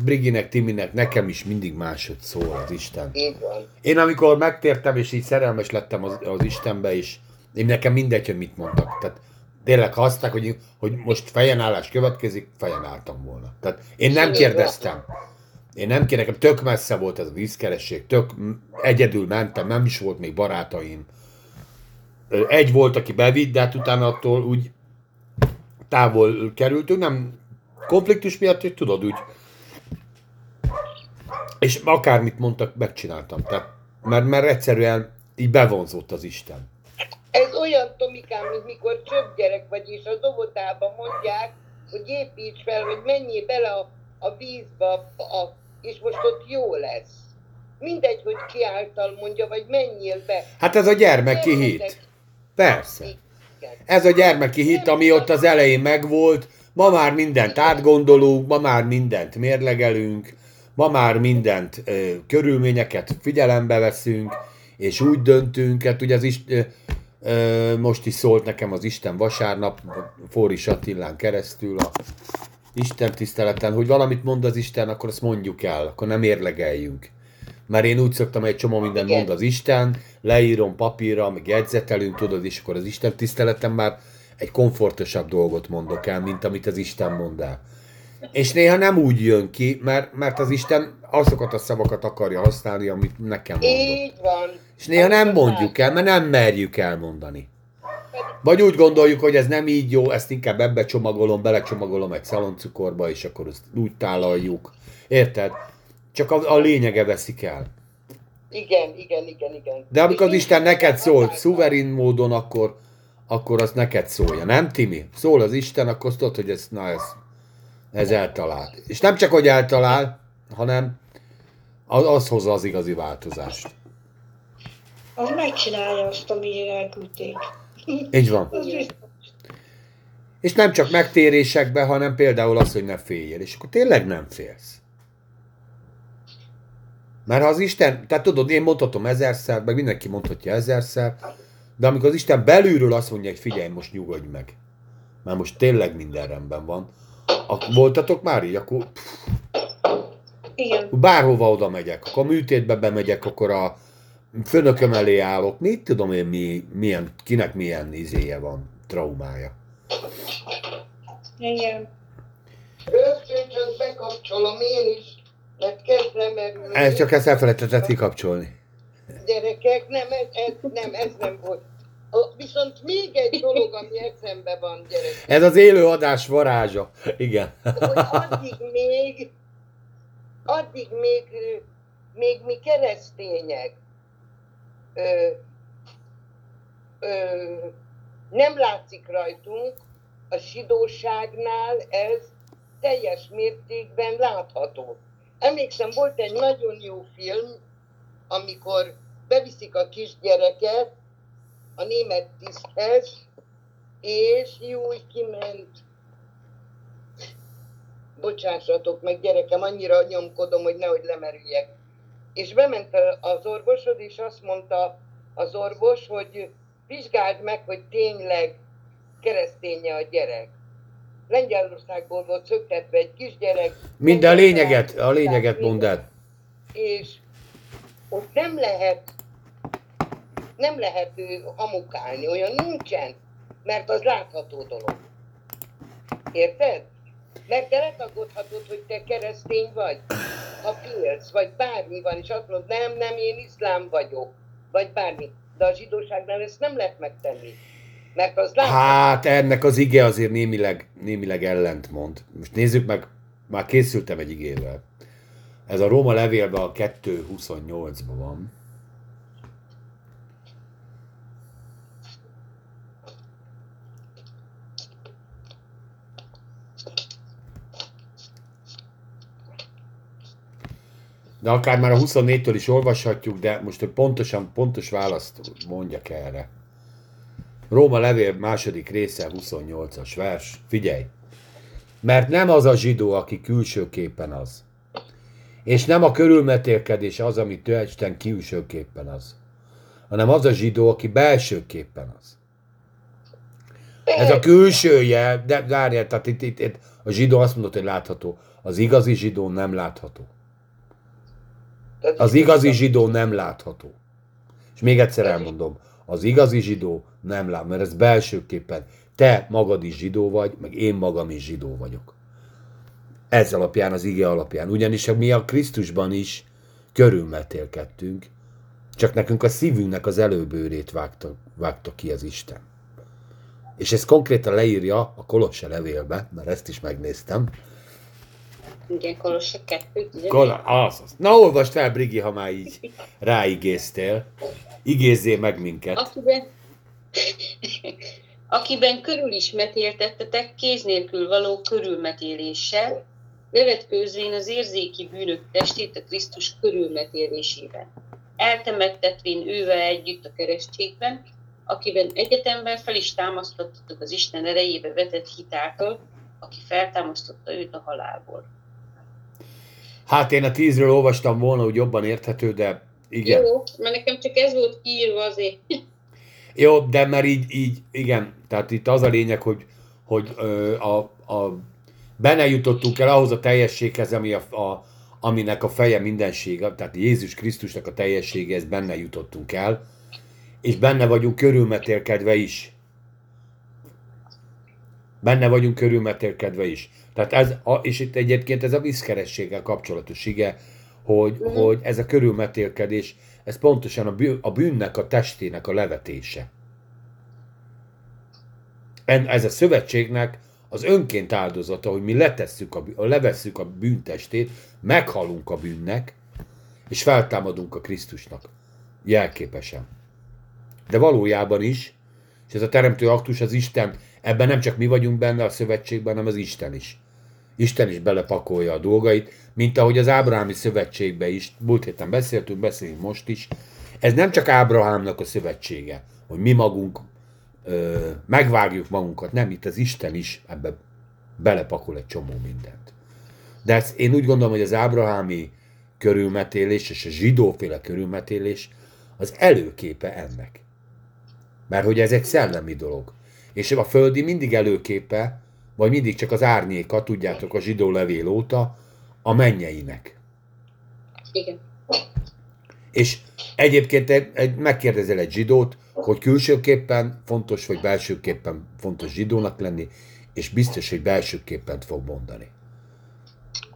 Briginek, Timinek, nekem is mindig másod szól az Isten. Így van. Én amikor megtértem, és így szerelmes lettem az, az Istenbe is, én nekem mindegy, hogy mit mondtak. Tehát tényleg ha azt hogy, hogy most fejenállás következik, fejen álltam volna. Tehát én nem kérdeztem. Én nem kérdeztem, tök messze volt ez a vízkeresség, tök egyedül mentem, nem is volt még barátaim. Egy volt, aki bevitt, de hát utána attól úgy távol kerültünk, nem konfliktus miatt, hogy tudod úgy. És akármit mondtak, megcsináltam. Tehát, mert, mert egyszerűen így bevonzott az Isten. Ez olyan, Tomikám, mint mikor csöbb gyerek vagy, és az óvodában mondják, hogy építs fel, hogy menjél bele a, a vízbe, a, a, és most ott jó lesz. Mindegy, hogy ki által mondja, vagy menjél be. Hát ez a gyermeki hit. Persze. Igen. Ez a gyermeki hit, ami ott az elején megvolt, ma már mindent átgondolunk, ma már mindent mérlegelünk, ma már mindent, ö, körülményeket figyelembe veszünk, és úgy döntünk, hát ugye az is, ö, ö, most is szólt nekem az Isten vasárnap, Fóris Attilán keresztül a Isten tiszteleten, hogy valamit mond az Isten, akkor azt mondjuk el, akkor nem érlegeljünk. Mert én úgy szoktam, hogy egy csomó mindent mond az Isten, leírom papírra, meg jegyzetelünk, tudod, és akkor az Isten tiszteleten már egy komfortosabb dolgot mondok el, mint amit az Isten mond el. És néha nem úgy jön ki, mert, mert az Isten azokat a szavakat akarja használni, amit nekem mondott. Így van. És néha nem mondjuk el, mert nem merjük elmondani. Vagy úgy gondoljuk, hogy ez nem így jó, ezt inkább ebbe csomagolom, belecsomagolom egy szaloncukorba, és akkor azt úgy tálaljuk. Érted? Csak a, a lényege veszik el. Igen, igen, igen, igen. De amikor az Isten neked által- szuverén módon, akkor, akkor az neked szólja, nem Timi? Szól az Isten, akkor azt tudod, hogy ez, na ez, ez eltalál. És nem csak, hogy eltalál, hanem az, az hozza az igazi változást. Az megcsinálja azt, amire elküldték. Így van. És nem csak megtérésekben, hanem például az, hogy ne féljél. És akkor tényleg nem félsz. Mert ha az Isten, tehát tudod, én mondhatom ezerszer, meg mindenki mondhatja ezerszer, de amikor az Isten belülről azt mondja, hogy figyelj, most nyugodj meg. Már most tényleg minden rendben van. Akkor voltatok már így? Akkor pff, Igen. bárhova oda megyek, akkor a műtétbe bemegyek, akkor a főnököm elé állok, mit tudom én, mi, milyen, kinek milyen izéje van, traumája. Igen. Csak bekapcsolom én is, mert kezd nem merülni. Ez csak ezt elfelejtetted kikapcsolni. Gyerekek, nem, ez, ez, nem, ez nem volt. Viszont még egy dolog, ami eszembe van, gyerek, Ez az élő adás varázsa. Igen. hogy addig még, addig még, még mi keresztények ö, ö, nem látszik rajtunk, a sidóságnál ez teljes mértékben látható. Emlékszem, volt egy nagyon jó film, amikor beviszik a kisgyereket a német tiszthez, és jó, kiment. Bocsássatok meg, gyerekem, annyira nyomkodom, hogy nehogy lemerüljek. És bement az orvosod, és azt mondta az orvos, hogy vizsgáld meg, hogy tényleg kereszténye a gyerek. Lengyelországból volt szöktetve egy kisgyerek. Minden a lényeget, a lényeget mondd el. És ott nem lehet, nem lehet hamukálni, olyan nincsen, mert az látható dolog. Érted? Mert te letagodhatod, hogy te keresztény vagy, ha félsz, vagy bármi van, és azt mondod, nem, nem, én iszlám vagyok, vagy bármi. De a zsidóságnál ezt nem lehet megtenni. Mert az látható. Hát ennek az ige azért némileg, némileg ellentmond. Most nézzük meg, már készültem egy igével. Ez a Róma levélben a 2.28-ban van. De akár már a 24-től is olvashatjuk, de most hogy pontosan, pontos választ mondjak erre. Róma levél második része 28-as vers. Figyelj! Mert nem az a zsidó, aki külsőképpen az. És nem a körülmetélkedés az, ami Isten külsőképpen az. Hanem az a zsidó, aki belsőképpen az. Ez a külsője, de várjál, tehát itt, itt, itt a zsidó azt mondott, hogy látható. Az igazi zsidó nem látható. Tehát Az igazi zsidó nem látható. És még egyszer elmondom, az igazi zsidó nem lát, mert ez belsőképpen te magad is zsidó vagy, meg én magam is zsidó vagyok. Ez alapján, az ige alapján. Ugyanis mi a Krisztusban is körülmetélkedtünk, csak nekünk a szívünknek az előbőrét vágta, vágta ki az Isten. És ez konkrétan leírja a Kolosse levélbe, mert ezt is megnéztem, Igen, Kolossa 2, 11. Kola, az, az. Na olvast fel, Brigi, ha már így ráigéztél. Igézzél meg minket. Akiben, akiben körül is metéltettetek kéz nélkül való körülmetéléssel, bevetkőzvén az érzéki bűnök testét a Krisztus körülmetélésében. Eltemettetvén ővel együtt a keresztségben, akiben egyetemben fel is támasztottatok az Isten erejébe vetett hitáltal, aki feltámasztotta őt a halálból. Hát én a tízről olvastam volna, hogy jobban érthető, de igen. Jó, mert nekem csak ez volt kiírva azért. Jó de mert így, így, igen. Tehát itt az a lényeg, hogy, hogy ö, a, a, benne jutottunk el ahhoz a teljességhez, ami a, a, aminek a feje mindensége, tehát Jézus Krisztusnak a teljességehez benne jutottunk el, és benne vagyunk körülmetélkedve is. Benne vagyunk körülmetélkedve is. Tehát ez, a, és itt egyébként ez a vízkerességgel kapcsolatos ige, hogy, Mhm. hogy ez a körülmetélkedés, ez pontosan a, bű, a bűnnek a testének a levetése. en- ez a szövetségnek az önként áldozata, hogy mi letesszük a, bű- levesszük a bűntestét, meghalunk a bűnnek, és feltámadunk a Krisztusnak. Jelképesen. De valójában is, és ez a teremtő aktus az Isten, ebben nem csak mi vagyunk benne a szövetségben, hanem az Isten is. Isten is belepakolja a dolgait, mint ahogy az Ábrahámi szövetségbe is, múlt héten beszéltünk, beszélünk most is. Ez nem csak Ábrahámnak a szövetsége, hogy mi magunk ö, megvágjuk magunkat, nem, itt az Isten is ebbe belepakol egy csomó mindent. De ezt én úgy gondolom, hogy az ábrahámi körülmetélés és a zsidóféle körülmetélés az előképe ennek. Mert hogy ez egy szellemi dolog. És a földi mindig előképe, vagy mindig csak az árnyéka, tudjátok, a zsidó levél óta, a mennyeinek. Igen. És egyébként egy, megkérdezel egy zsidót, hogy külsőképpen fontos, vagy belsőképpen fontos zsidónak lenni, és biztos, hogy belsőképpen fog mondani.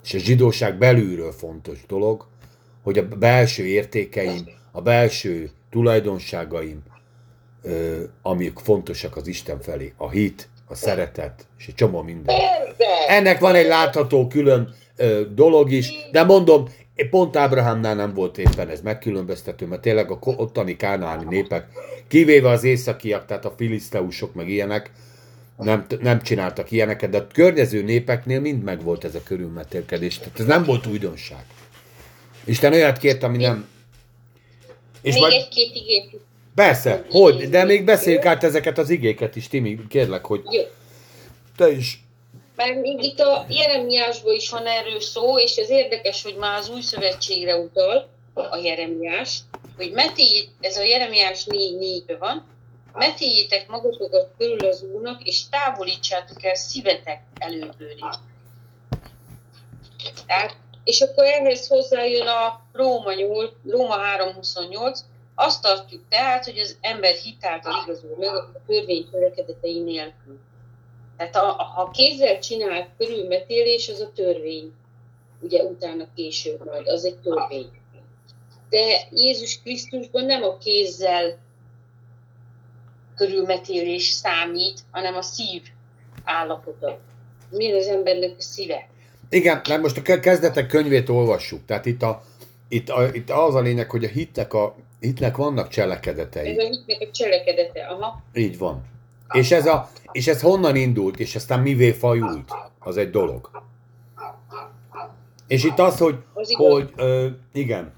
És a zsidóság belülről fontos dolog, hogy a belső értékeim, a belső tulajdonságaim, amik fontosak az Isten felé, a hit, a szeretet, és egy csomó minden. Ennek van egy látható külön ö, dolog is, de mondom, pont Ábrahámnál nem volt éppen ez megkülönböztető, mert tényleg a ottani kánaáni népek, kivéve az északiak, tehát a filiszteusok meg ilyenek, nem, nem csináltak ilyeneket, de a környező népeknél mind megvolt ez a körülmetélkedés. Tehát ez nem volt újdonság. Isten olyat kért, ami nem... És Még majd, egy-két igét. Persze, hogy, de még beszéljük át ezeket az igéket is, Timi, kérlek, hogy Jó. te is Mert még itt a Jeremiásban is van erről szó, és ez érdekes, hogy már az új szövetségre utal a Jeremiás, hogy metéljét, ez a Jeremiás 4.4-ben van, metéljétek magatokat körül az Úrnak, és távolítsátok el szívetek előből is. Tehát, és akkor ehhez hozzájön a Róma, 8, Róma 3.28, azt tartjuk tehát, hogy az ember hitáltal igazol meg a törvény törekedetei nélkül. Tehát a, a, ha kézzel csinált körülmetélés, az a törvény. Ugye utána később majd, az egy törvény. De Jézus Krisztusban nem a kézzel körülmetélés számít, hanem a szív állapota. Mi az embernek a szíve? Igen, mert most a ke- kezdetek könyvét olvassuk. Tehát itt, a, itt, a, itt az a lényeg, hogy a hitnek, a, hitnek vannak Ez cselekedetei. a hitnek a cselekedete. Aha. Így van. És ez, a, és ez honnan indult, és aztán mivé fajult? Az egy dolog. És itt az, hogy, Az hogy ö, igen.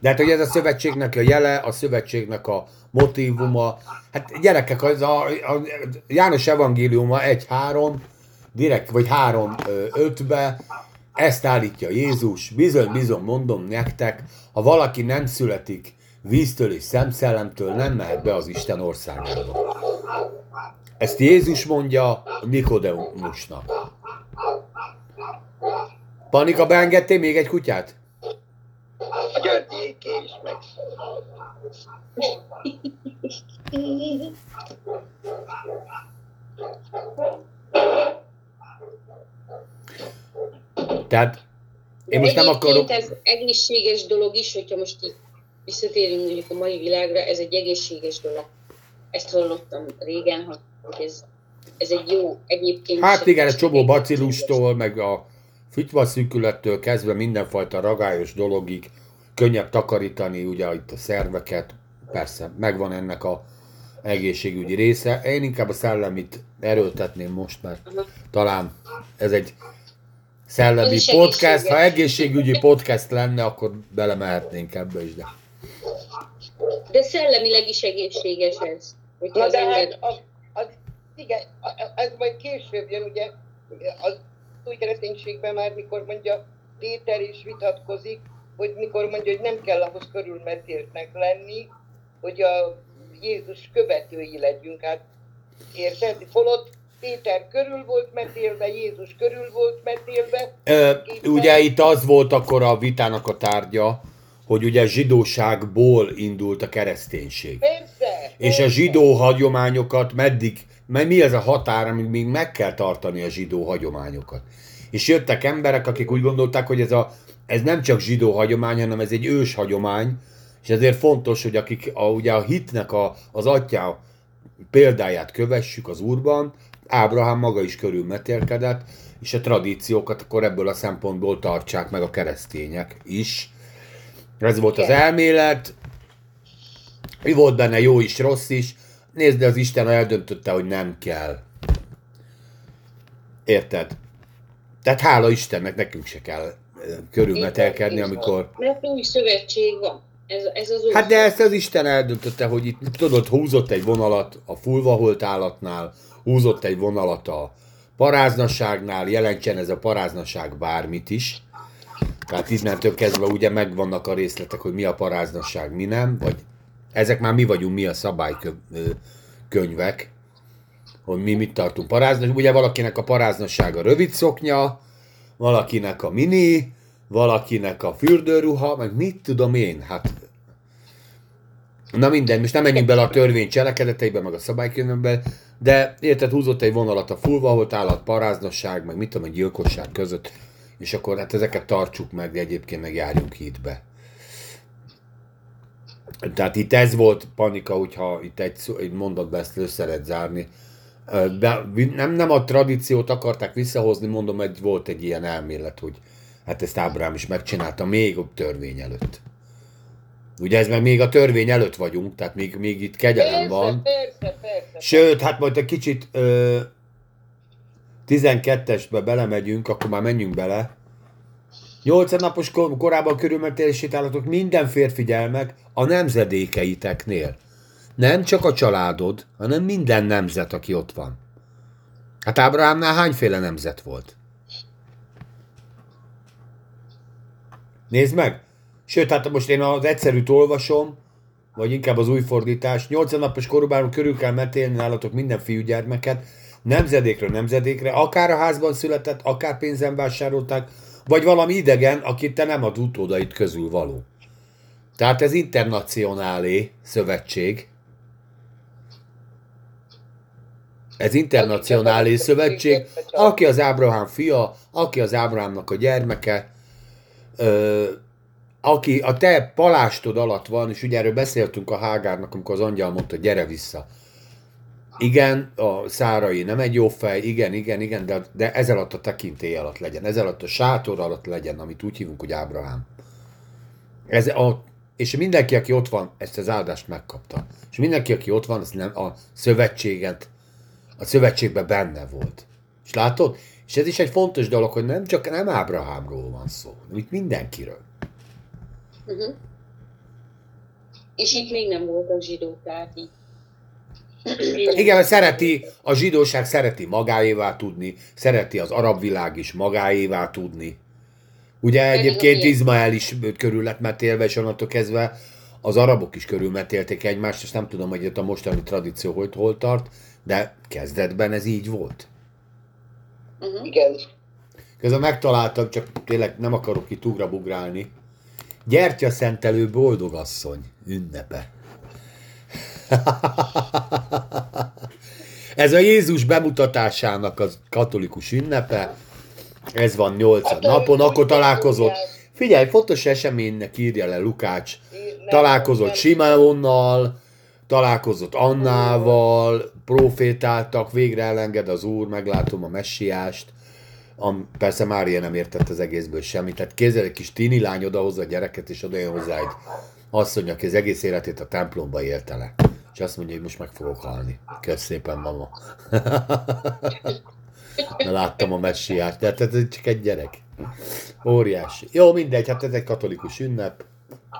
De hát, hogy ez a szövetségnek a jele, a szövetségnek a motivuma, hát gyerekek, az a, a János evangéliuma 1-3, direkt, vagy 3-5-be, ezt állítja Jézus, bizony, bizony, mondom nektek, ha valaki nem születik víztől és szemszellemtől, nem mehet be az Isten országába. Ezt Jézus mondja Nikodemusnak. Panika, beengedtél még egy kutyát? A györgyéké is meg. [LAUGHS] Tehát én most nem akarok... ez egészséges dolog is, hogyha most így visszatérünk mondjuk a mai világra, ez egy egészséges dolog. Ezt hallottam régen, hogy ez, ez egy jó egyébként. Hát igen, egy csomó bacillustól, meg a fütyvaszűkülettől kezdve mindenfajta ragályos dologig könnyebb takarítani ugye itt a szerveket. Persze, megvan ennek a egészségügyi része. Én inkább a szellemit erőltetném most, mert Aha. talán ez egy szellemi podcast. Ha egészségügyi podcast lenne, akkor belemehetnénk ebbe is, de De szellemileg is egészséges ez. Na de ember... hát az, az, igen, ez majd később jön, ugye, az új kereszténységben már, mikor mondja, Péter is vitatkozik, hogy mikor mondja, hogy nem kell ahhoz körülmetéltnek lenni, hogy a Jézus követői legyünk. Hát érted? Holott Péter körül volt metélve, Jézus körül volt metélve. Ö, ugye itt az volt akkor a vitának a tárgya, hogy ugye zsidóságból indult a kereszténység. Persze! És a persze. zsidó hagyományokat meddig, mert mi ez a határ, amíg még meg kell tartani a zsidó hagyományokat. És jöttek emberek, akik úgy gondolták, hogy ez, a, ez nem csak zsidó hagyomány, hanem ez egy ős hagyomány, és ezért fontos, hogy akik a, ugye a hitnek a, az atyá példáját kövessük az Úrban, Ábrahám maga is körülmetélkedett, és a tradíciókat akkor ebből a szempontból tartsák meg a keresztények is. Ez volt az elmélet, mi volt benne jó is, rossz is. Nézd, de az Isten eldöntötte, hogy nem kell. Érted? Tehát hála Istennek, nekünk se kell körülmetelkedni, amikor... Mert új szövetség van. Ez, ez az Hát de ezt az Isten eldöntötte, hogy itt, tudod, húzott egy vonalat a fulvaholt állatnál, húzott egy vonalat a paráznasságnál, jelentsen ez a paráznasság bármit is. Tehát innentől kezdve ugye megvannak a részletek, hogy mi a paráznasság, mi nem, vagy ezek már mi vagyunk, mi a szabálykönyvek, hogy mi mit tartunk paráznas. Ugye valakinek a paráznassága rövid szoknya, valakinek a mini, valakinek a fürdőruha, meg mit tudom én, hát Na minden, most nem menjünk bele a törvény cselekedeteibe, meg a szabálykönyvbe, de érted, húzott egy vonalat a fulva volt állat, paráznasság, meg mit tudom, egy gyilkosság között, és akkor hát ezeket tartsuk meg, de egyébként meg járjunk hitbe. Tehát itt ez volt panika, hogyha itt egy, egy mondatba ezt össze lehet zárni. De nem, nem a tradíciót akarták visszahozni, mondom, egy, volt egy ilyen elmélet, hogy hát ezt Ábrám is megcsinálta még a törvény előtt. Ugye ez meg még a törvény előtt vagyunk, tehát még, még itt kegyelem Persze, van. persze, persze. Sőt, hát majd egy kicsit ö, 12-esbe belemegyünk, akkor már menjünk bele. 8 napos kor- korábban körülmetélési állatok minden férfi gyermek a nemzedékeiteknél. Nem csak a családod, hanem minden nemzet, aki ott van. Hát Ábrahámnál hányféle nemzet volt? Nézd meg! Sőt, hát most én az egyszerűt olvasom, vagy inkább az új fordítás. 80 napos korúban körül kell metélni állatok minden fiúgyermeket, nemzedékről nemzedékre, akár a házban született, akár pénzen vásárolták, vagy valami idegen, akit te nem ad utódait közül való. Tehát ez internacionálé szövetség. Ez internacionálé szövetség, aki az Ábrahám fia, aki az Ábrahámnak a gyermeke, ö, aki a te palástod alatt van, és ugye erről beszéltünk a Hágárnak, amikor az angyal mondta, gyere vissza. Igen, a szárai nem egy jó fej, igen, igen, igen, de, de ez alatt a tekintély alatt legyen, ez alatt a sátor alatt legyen, amit úgy hívunk, hogy Ábrahám. Ez a, és mindenki, aki ott van, ezt az áldást megkapta. És mindenki, aki ott van, az nem a szövetséget, a szövetségben benne volt. És látod? És ez is egy fontos dolog, hogy nem csak nem Ábrahámról van szó, hanem itt mindenkiről. Uh-huh. És itt még nem voltak zsidók, tehát így. Igen, mert szereti, a zsidóság szereti magáévá tudni, szereti az arab világ is magáévá tudni. Ugye egyébként Izmael is körül lett metélve, és onnantól kezdve az arabok is körülmetélték egymást, és nem tudom, hogy itt a mostani tradíció hogy hol tart, de kezdetben ez így volt. Uh-huh. Igen. Közben megtaláltam, csak tényleg nem akarok itt ugrabugrálni. Gyertya szentelő boldogasszony ünnepe. [LAUGHS] Ez a Jézus bemutatásának az katolikus ünnepe. Ez van 8 Hát, napon, akkor találkozott. Figyelj, fontos eseménynek írja le Lukács. Találkozott Simeonnal, találkozott Annával, profétáltak, végre elenged az Úr, meglátom a messiást. Am, persze Mária nem értett az egészből semmit. Tehát kézzel egy kis tini lány odahozza a gyereket, és oda jön hozzá egy asszony, aki az egész életét a templomba élte le. És azt mondja, hogy most meg fogok halni. Kösz szépen, mama. Na, láttam a messiát, tehát ez csak egy gyerek. Óriási. Jó, mindegy, hát ez egy katolikus ünnep.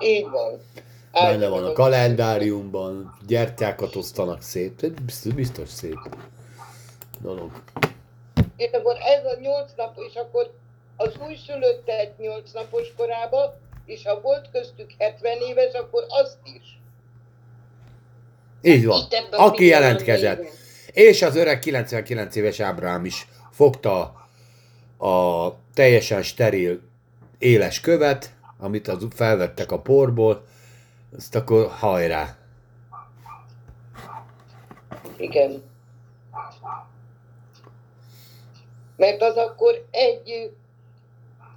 Így van. Benne van a kalendáriumban, gyertyákat osztanak szét. Biztos, biztos szép dolog. És akkor ez a nyolc nap, és akkor az újszülöttet nyolc napos korába, és ha volt köztük 70 éves, akkor azt is. Így van. A Aki jelentkezett. És az öreg 99 éves Ábrám is fogta a teljesen steril éles követ, amit az felvettek a porból, azt akkor hajrá. Igen. Mert az akkor egy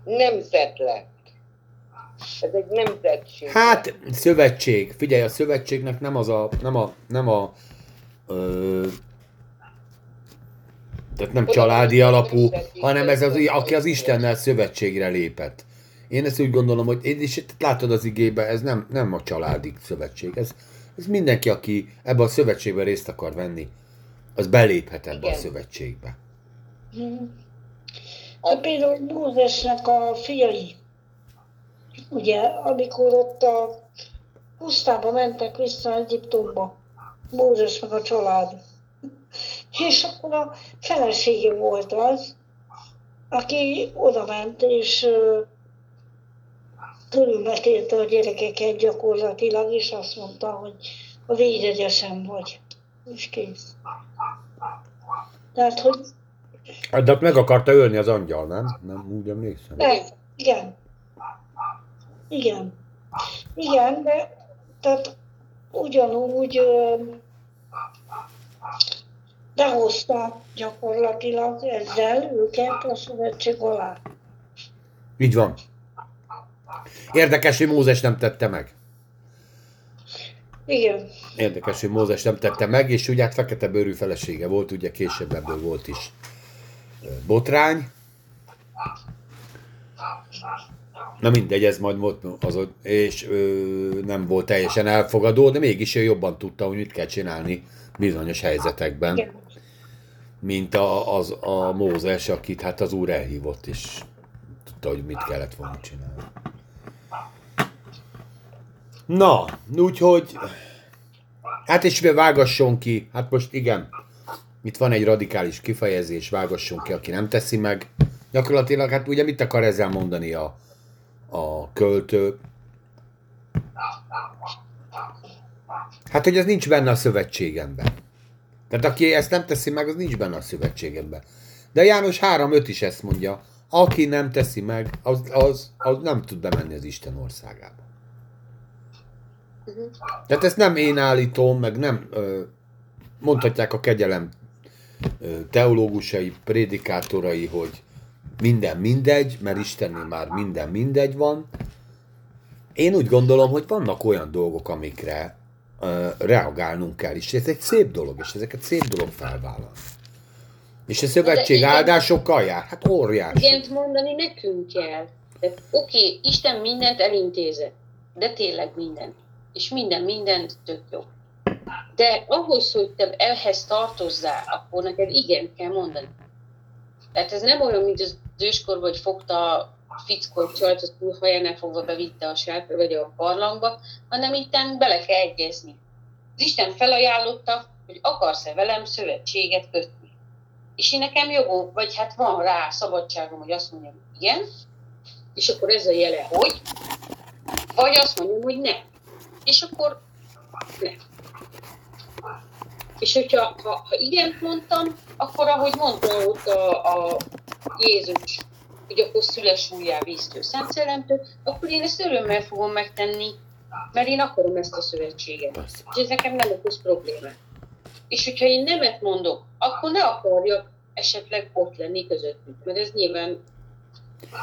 nemzet lett. Ez egy nemzetség. Hát, szövetség. Figyelj, a szövetségnek nem az a, nem a, nem a Ö, tehát nem Oda családi alapú, hanem ez az, aki az. Istennel szövetségre lépett. Én ezt úgy gondolom, hogy én is látod az igébe, ez nem, nem a családi szövetség. Ez, ez mindenki, aki ebbe a szövetségbe részt akar venni, az beléphet ebbe a Igen. szövetségbe. Hát például Mózesnek a fiai, ugye, amikor ott a pusztába mentek vissza Egyiptomba, Mózes meg a család. És akkor a felesége volt az, aki oda ment, és körülmetélte a gyerekeket gyakorlatilag, és azt mondta, hogy a védegyesen vagy. És kész. Tehát, hogy De ott meg akarta ölni az angyal, nem? Nem úgy emlékszem. De, igen. Igen. Igen, de tehát ugyanúgy ö, behozta gyakorlatilag ezzel őket a szövetség alá. Így van. Érdekes, hogy Mózes nem tette meg. Igen. Érdekes, hogy Mózes nem tette meg, és ugye hát fekete bőrű felesége volt, ugye később ebből volt is botrány. Na mindegy, ez majd volt az, és ö, nem volt teljesen elfogadó, de mégis ő jobban tudta, hogy mit kell csinálni bizonyos helyzetekben, mint a, az, a Mózes, akit hát az úr elhívott, és tudta, hogy mit kellett volna csinálni. Na, úgyhogy Hát és vágasson ki, hát most igen, itt van egy radikális kifejezés, vágasson ki, aki nem teszi meg. Gyakorlatilag, hát ugye mit akar ezzel mondani a, a költő? Hát, hogy az nincs benne a szövetségemben. Tehát aki ezt nem teszi meg, az nincs benne a szövetségemben. De János 3.5 is ezt mondja, aki nem teszi meg, az, az, az nem tud bemenni az Isten országába. Tehát ezt nem én állítom, meg nem ö, mondhatják a kegyelem teológusai, prédikátorai, hogy minden mindegy, mert Istennél már minden mindegy van. Én úgy gondolom, hogy vannak olyan dolgok, amikre ö, reagálnunk kell, és ez egy szép dolog, és ezeket szép dolog felvállalni. És a szövetség igen. áldásokkal jár? Hát óriási. Igent mondani nekünk kell. Oké, okay, Isten mindent elintézett, de tényleg mindent. És minden, mindent tök jó. De ahhoz, hogy te ehhez tartozzál, akkor neked igen kell mondani. Tehát ez nem olyan, mint az őskorban, hogy fogta a fickót csalt, az túl hajánál fogva bevitte a sátra, vagy a barlangba, hanem itt bele kell egyezni. Az Isten felajánlotta, hogy akarsz-e velem szövetséget kötni. És én nekem jogom, vagy hát van rá szabadságom, hogy azt mondjam, igen, és akkor ez a jele, hogy, vagy azt mondjam, hogy nem. És akkor nem. És hogyha ha, ha igen mondtam, akkor ahogy mondta ott a, a Jézus, hogy akkor szüles újjá víztől, Szent Szellemtől, akkor én ezt örömmel fogom megtenni, mert én akarom ezt a szövetséget. Persze. És ez nekem nem okoz problémát. És hogyha én nemet mondok, akkor ne akarjak esetleg ott lenni közöttük, mert ez nyilván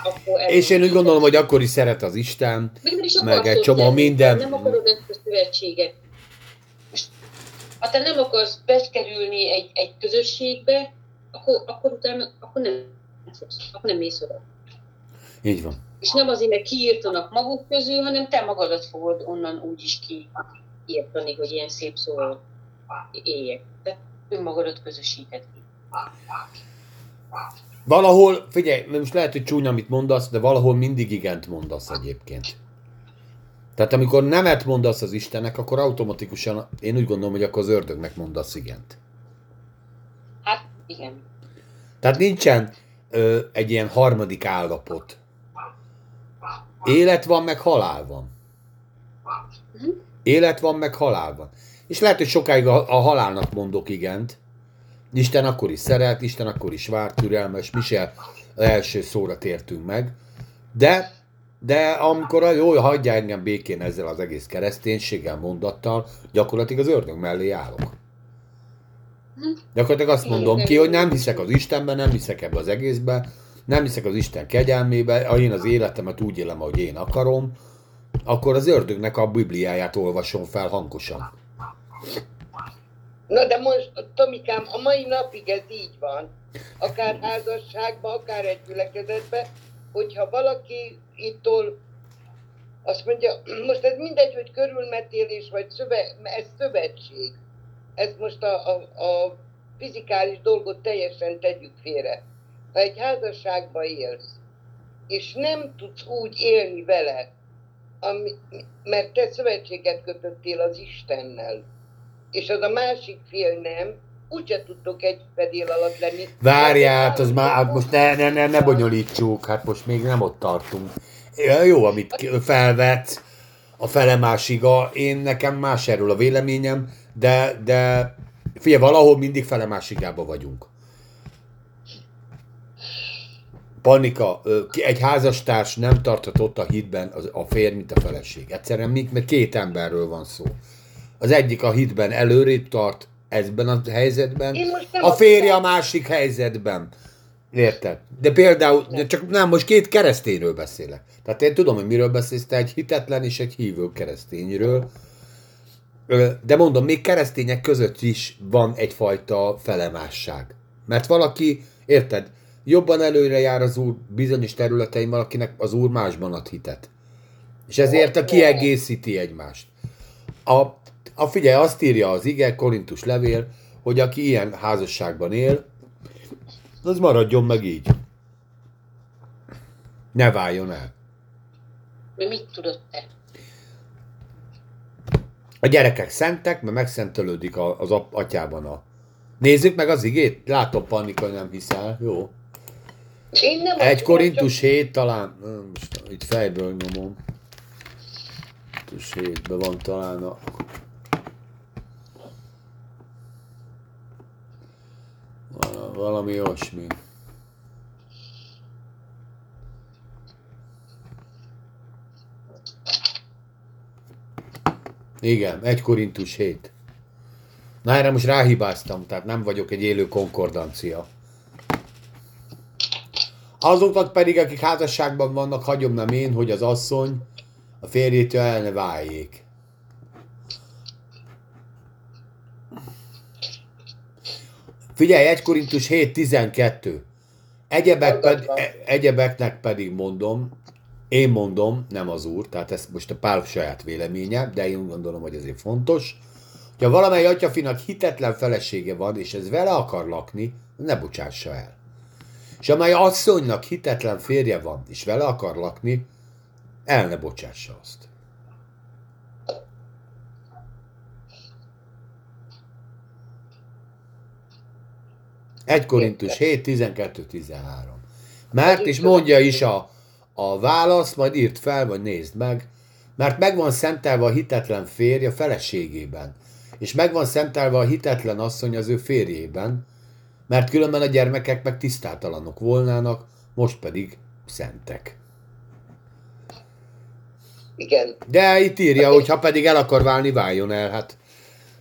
akkor És én úgy gondolom, hogy akkor is szeret az Isten, meg akarsz egy csomó minden- Nem akarod ezt a szövetséget. Ha te nem akarsz bekerülni egy, egy közösségbe, akkor, akkor utána akkor nem, akkor nem mész oda. így van. És nem azért, mert kiírtanak maguk közül, hanem te magadat fogod onnan úgy is kiírtani, hogy ilyen szép szóval éljek. Tehát önmagadat közösíted ki. Valahol, figyelj, most lehet, hogy csúnya, amit mondasz, de valahol mindig igent mondasz egyébként. Tehát amikor nemet mondasz az Istennek, akkor automatikusan, én úgy gondolom, hogy akkor az ördögnek mondasz igent. Hát igen. Tehát nincsen ö, egy ilyen harmadik állapot. Élet van, meg halál van. Élet van, meg halál van. És lehet, hogy sokáig a, a halálnak mondok igent. Isten akkor is szeret, Isten akkor is vár, türelmes, mi se első szóra tértünk meg. De, de amikor a jó, hagyja engem békén ezzel az egész kereszténységgel, mondattal, gyakorlatilag az ördög mellé állok. Gyakorlatilag azt mondom ki, hogy nem hiszek az Istenben, nem hiszek ebbe az egészbe, nem hiszek az Isten kegyelmébe, ha én az életemet úgy élem, ahogy én akarom, akkor az ördögnek a Bibliáját olvasom fel hangosan. Na de most, Tomikám, a mai napig ez így van. Akár házasságban, akár egy gyülekezetben, hogyha valaki ittól azt mondja, most ez mindegy, hogy körülmetélés vagy szöve, ez szövetség. Ez most a, a, a fizikális dolgot teljesen tegyük félre. Ha egy házasságban élsz, és nem tudsz úgy élni vele, ami, mert te szövetséget kötöttél az Istennel, és az a másik fél nem, úgyse tudtok egy fedél alatt lenni. Várját, az már, hát most ne, ne, ne, ne bonyolítsuk, hát most még nem ott tartunk. Jó, amit felvetsz, a fele másiga, én nekem más erről a véleményem, de, de figyelj, valahol mindig fele másigába vagyunk. Panika, egy házastárs nem tarthat ott a hitben a férj, mint a feleség. Egyszerűen mert két emberről van szó. Az egyik a hitben előrébb tart, ezben a helyzetben, a férje a másik helyzetben. Érted? De például, de csak nem, most két keresztényről beszélek. Tehát én tudom, hogy miről beszélsz, te egy hitetlen és egy hívő keresztényről. De mondom, még keresztények között is van egyfajta felemásság. Mert valaki, érted, jobban előre jár az úr bizonyos területein, valakinek az úr másban ad hitet. És ezért a kiegészíti egymást. A, a figyelj, azt írja az ige, Korintus levél, hogy aki ilyen házasságban él, az maradjon meg így. Ne váljon el. Mert mit tudod te? A gyerekek szentek, mert megszentelődik az atyában a... Nézzük meg az igét? Látom, Panika, nem hiszel. Jó. Én nem Egy azt Korintus 7 talán, most itt fejből nyomom. Korintus 7-ben van talán a... Valami olyasmi. Igen, egy Korintus 7. Na erre most ráhibáztam, tehát nem vagyok egy élő konkordancia. Azoknak pedig, akik házasságban vannak, hagyom nem én, hogy az asszony a férjétől el ne váljék. Figyelj, 1 Korintus 7.12. Egyebek ped, e- egyebeknek pedig mondom, én mondom, nem az úr, tehát ez most a pár saját véleménye, de én gondolom, hogy ezért fontos, hogyha valamely atyafinak hitetlen felesége van, és ez vele akar lakni, ne bocsássa el. És amely asszonynak hitetlen férje van, és vele akar lakni, el ne bocsássa azt. Egy Korintus 7, 12, 13. Mert, és mondja is a, a választ, majd írt fel, vagy nézd meg, mert megvan szentelve a hitetlen férj a feleségében, és megvan szentelve a hitetlen asszony az ő férjében, mert különben a gyermekek meg tisztátalanok volnának, most pedig szentek. Igen. De itt írja, hogy ha pedig el akar válni, váljon el. Hát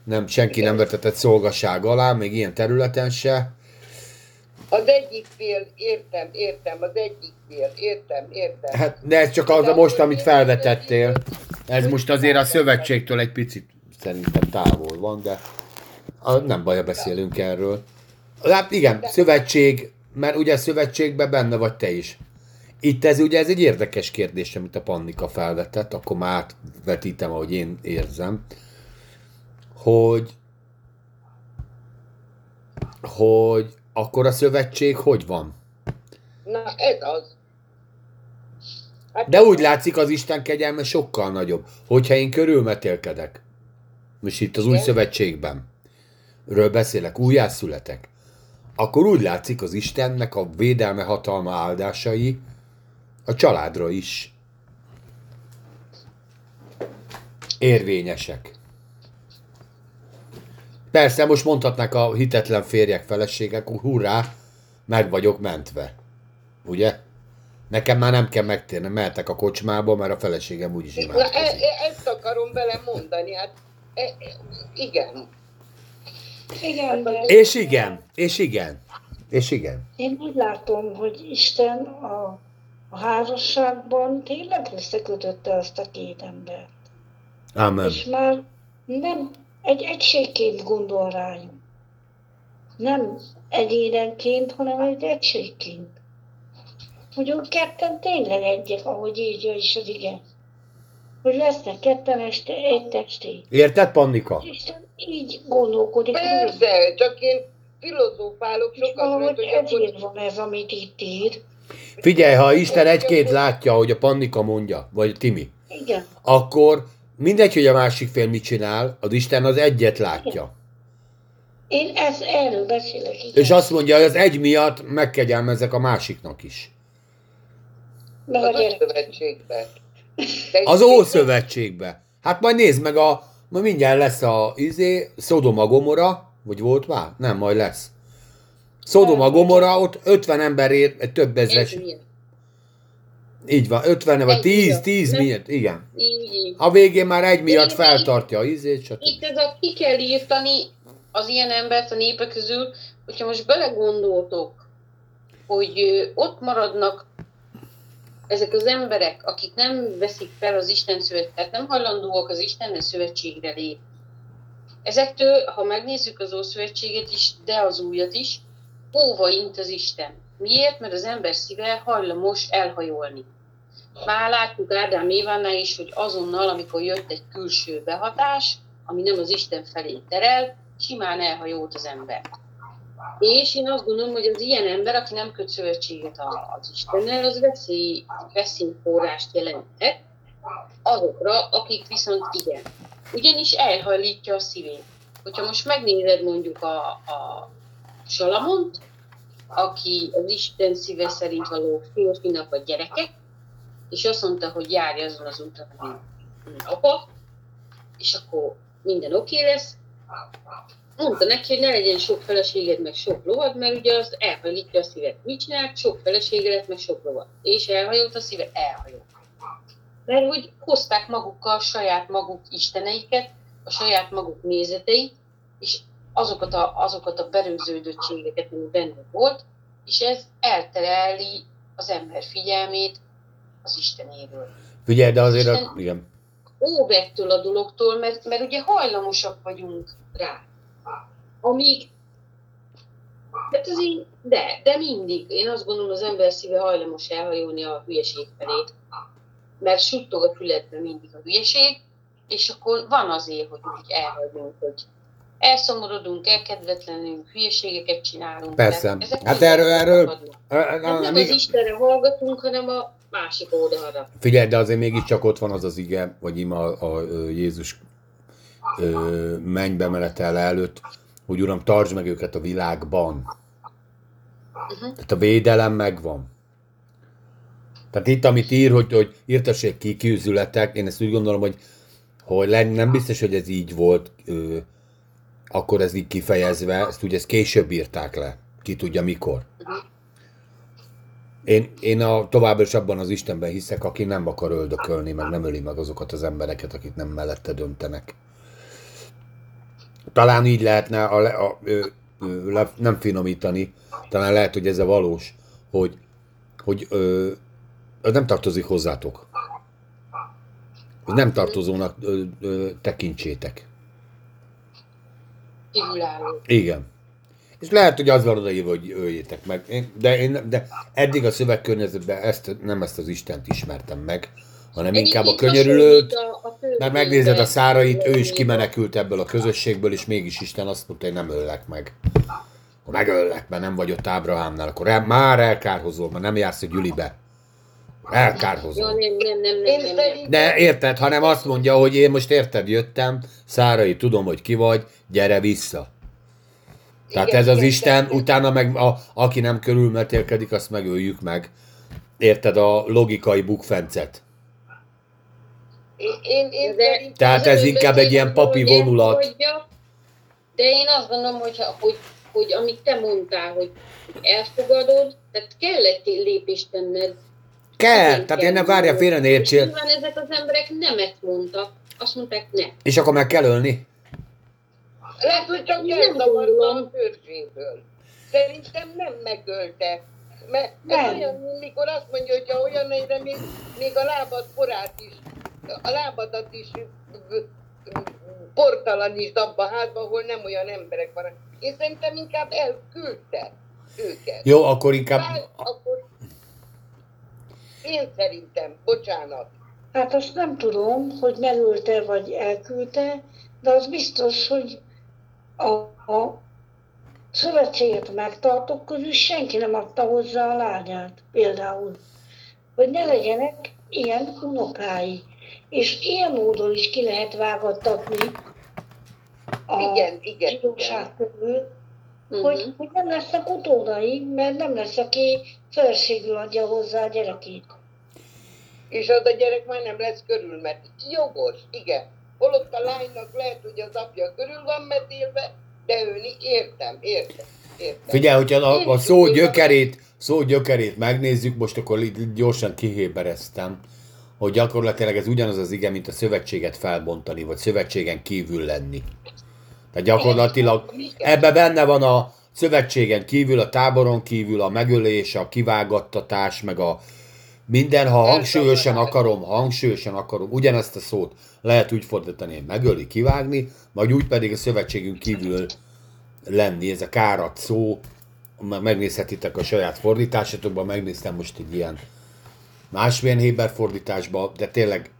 nem, senki nem vetetett szolgaság alá, még ilyen területen se. Az egyik fél, értem, értem, az egyik fél, értem, értem. Hát, de ez csak az a most, amit felvetettél. Ez most azért a szövetségtől egy picit szerintem távol van, de nem baj, beszélünk erről. Hát igen, szövetség, mert ugye szövetségben benne vagy te is. Itt ez ugye ez egy érdekes kérdés, amit a Pannika felvetett, akkor már átvetítem, ahogy én érzem, hogy hogy akkor a szövetség hogy van? Na, ez az. Hát De úgy látszik, az Isten kegyelme sokkal nagyobb. Hogyha én körülmetélkedek, most itt az új szövetségben, ről beszélek, újjászületek, akkor úgy látszik az Istennek a védelme, hatalma, áldásai a családra is érvényesek. Persze, most mondhatnák a hitetlen férjek, feleségek, hogy hurrá, meg vagyok mentve. Ugye? Nekem már nem kell megtérni, mehetek a kocsmába, mert a feleségem úgyis Na, e, imádkozik. e, ezt akarom vele mondani, hát e, e, igen. Igen, de És igen, és igen, és igen. én úgy látom, hogy Isten a, a házasságban tényleg összekötötte azt a két embert. Amen. És már nem egy egységként gondol rájuk. Nem egyénenként, hanem egy egységként. Hogy ők ketten tényleg egyek, ahogy írja is az igen. Hogy lesznek ketten este egy testé. Érted, Pannika? Isten így gondolkodik. Persze, csak én filozófálok sokat, mert hogy akkor ezért van ez, amit itt ír. Figyelj, ha Isten egy-két látja, hogy a Pannika mondja, vagy Timi, Igen. akkor mindegy, hogy a másik fél mit csinál, az Isten az egyet látja. Én ez, erről beszélek. Igen. És azt mondja, hogy az egy miatt megkegyelmezek a másiknak is. Meg a az. De Az Ószövetségbe. Hát majd nézd meg a... Ma mindjárt lesz a izé, Szodoma Gomora, vagy volt már? Nem, majd lesz. Szodoma Gomora, ott 50 ember ér, több ezres. Ez? Így van, 50 vagy Egy 10, miatt, 10 nem? miatt, igen. Így, így. A végén már egy miatt Én- feltartja a izét, stb. Itt ez a ki kell írtani az ilyen embert a népek közül, hogyha most belegondoltok, hogy ott maradnak ezek az emberek, akik nem veszik fel az Isten szövetséget, tehát nem hajlandóak az Istennel szövetségre lépni. Ezektől, ha megnézzük az Ószövetséget is, de az újat is, óva int az Isten. Miért? Mert az ember szíve hajlamos elhajolni. Már láttuk Ádám Évánál is, hogy azonnal, amikor jött egy külső behatás, ami nem az Isten felé terel, simán elhajolt az ember. És én azt gondolom, hogy az ilyen ember, aki nem köt szövetséget az Istennel, az veszély, veszélyforrást jelenthet azokra, akik viszont igen. Ugyanis elhajlítja a szívét. Hogyha most megnézed mondjuk a, a Salamont, aki az Isten szíve szerint való férfinak a gyereke, és azt mondta, hogy járj azon az úton, mint apa, és akkor minden oké okay lesz. Mondta neki, hogy ne legyen sok feleséged, meg sok lovad, mert ugye az elhajlítja a szívet. Mit csinált? Sok felesége lett, meg sok lovad. És elhajolt a szíve? Elhajolt. Mert hogy hozták magukkal saját maguk isteneiket, a saját maguk nézeteit, és azokat a, azokat a berögződöttségeket, ami benne volt, és ez eltereli az ember figyelmét az Istenéről. Figyelj, de azért, a, igen. Óv ettől a dologtól, mert, mert ugye hajlamosak vagyunk rá. Amíg Hát ez így, de, de mindig. Én azt gondolom, az ember szíve hajlamos elhajolni a hülyeség felé. Mert suttog a fületben mindig a hülyeség, és akkor van azért, hogy úgy elhagyunk, hogy elszomorodunk, elkedvetlenünk, hülyeségeket csinálunk. Persze. Ezek Hát erről- erről- Hát nem az még- Istenre hallgatunk, hanem a másik oldalra. Figyelj, de azért mégiscsak ott van az az ige, vagy ima a, a, Jézus ö, mennybe menetele előtt, hogy Uram, tartsd meg őket a világban. Uh-huh. Tehát a védelem megvan. Tehát itt, amit ír, hogy, hogy írtassék ki kiűzületek, én ezt úgy gondolom, hogy, hogy nem biztos, hogy ez így volt, ö, akkor ez így kifejezve, ezt ugye ezt később írták le, ki tudja mikor. Én, én a, továbbra is abban az Istenben hiszek, aki nem akar öldökölni, meg nem öli meg azokat az embereket, akik nem mellette döntenek. Talán így lehetne a, a, ö, le, nem finomítani, talán lehet, hogy ez a valós, hogy, hogy ö, nem tartozik hozzátok. Nem tartozónak ö, ö, tekintsétek. Kívülálló. Igen. És lehet, hogy az van odaírva, hogy öljétek meg. Én, de, én, de eddig a szövegkörnyezetben ezt, nem ezt az Istent ismertem meg, hanem inkább a könyörülőt, a- a meg megnézed a szárait, ő is kimenekült ebből a közösségből, és mégis Isten azt mondta, hogy nem öllek meg. Ha megöllek, mert nem vagy ott Ábrahámnál, akkor el, már elkárhozol, mert nem jársz a gyülibe. Ja, Elkárhozol. nem, nem, nem, nem, nem, nem. De érted, hanem azt mondja, hogy én most érted, jöttem, Szárai, tudom, hogy ki vagy, gyere vissza. Tehát Igen, ez az igen, Isten, igen. utána meg a, aki nem körülmetélkedik, azt megöljük meg. Érted a logikai bukfencet? Én, én, én De-. Tehát ez inkább egy ilyen papi vonulat. elfogadja, De én azt gondolom, hogy, hogy, hogy amit te mondtál, hogy elfogadod, tehát kell egy lépést tenned. Kell, tehát nem várja félre ne értsél, nyilván ezek az emberek nemet mondtak. Azt mondták, ne. és akkor meg kell ölni. Lehet, hogy csak gondolom. a törzséből. Szerintem nem megölte. Mert ez Nem. olyan, mikor azt mondja, hogy ha olyan helyre még, még a lábad forát is, a lábadat is portalanítsd abba a házba, ahol nem olyan emberek vannak. Én szerintem inkább elküldte őket. Jó, akkor inkább... Bár, akkor én szerintem, bocsánat, Hát azt nem tudom, hogy megölte vagy elküldte, de az biztos, hogy a, a szövetséget megtartók közül senki nem adta hozzá a lányát, például. Hogy ne legyenek ilyen unokái. És ilyen módon is ki lehet vágattatni a igen, igen, zsidóság közül, Hogy, hogy nem lesznek utódai, mert nem lesz, aki feleségül adja hozzá a gyerekét. És az a gyerek már nem lesz körül, mert jogos, igen. Holott a lánynak lehet, hogy az apja körül van metélve, de ő ni- értem, értem, értem. Figyelj, hogyha a, a szó gyökerét, szó gyökerét megnézzük, most akkor itt gyorsan kihébereztem, hogy gyakorlatilag ez ugyanaz az ige, mint a szövetséget felbontani, vagy szövetségen kívül lenni. Tehát gyakorlatilag ebbe benne van a szövetségen kívül, a táboron kívül, a megölés, a kivágattatás, meg a minden, ha hangsúlyosan akarom, hangsúlyosan akarom, ugyanezt a szót lehet úgy fordítani, hogy megöli, kivágni, vagy úgy pedig a szövetségünk kívül lenni, ez a kárat szó, meg- megnézhetitek a saját fordításatokban, megnéztem most egy ilyen másmilyen Héber fordításba, de tényleg,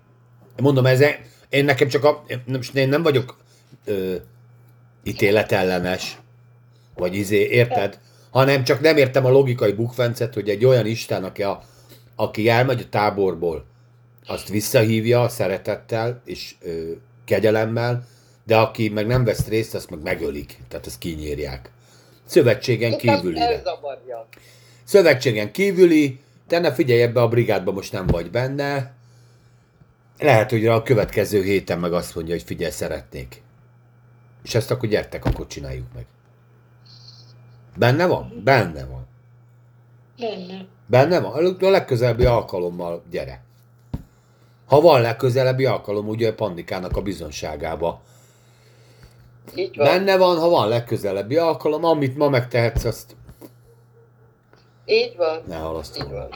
mondom, ez, én nekem csak a, nem, én nem vagyok ö, ítéletellenes, vagy izé, érted? Hanem csak nem értem a logikai bukfencet, hogy egy olyan Isten, aki, a, aki elmegy a táborból, azt visszahívja szeretettel és ö, kegyelemmel, de aki meg nem vesz részt, azt meg megölik. Tehát azt kinyírják. Szövetségen elzavarja. Szövetségen kívüli, te ne figyelj ebbe a brigádba, most nem vagy benne. Lehet, hogy a következő héten meg azt mondja, hogy figyelj, szeretnék. És ezt akkor gyertek, akkor csináljuk meg. Benne van? Benne van. Benne. Benne van? A legközelebbi alkalommal gyere. Ha van legközelebbi alkalom, ugye a pandikának a bizonságába. Így van. Benne van, ha van legközelebbi alkalom, amit ma megtehetsz, azt Így van. ne halaszd Így van.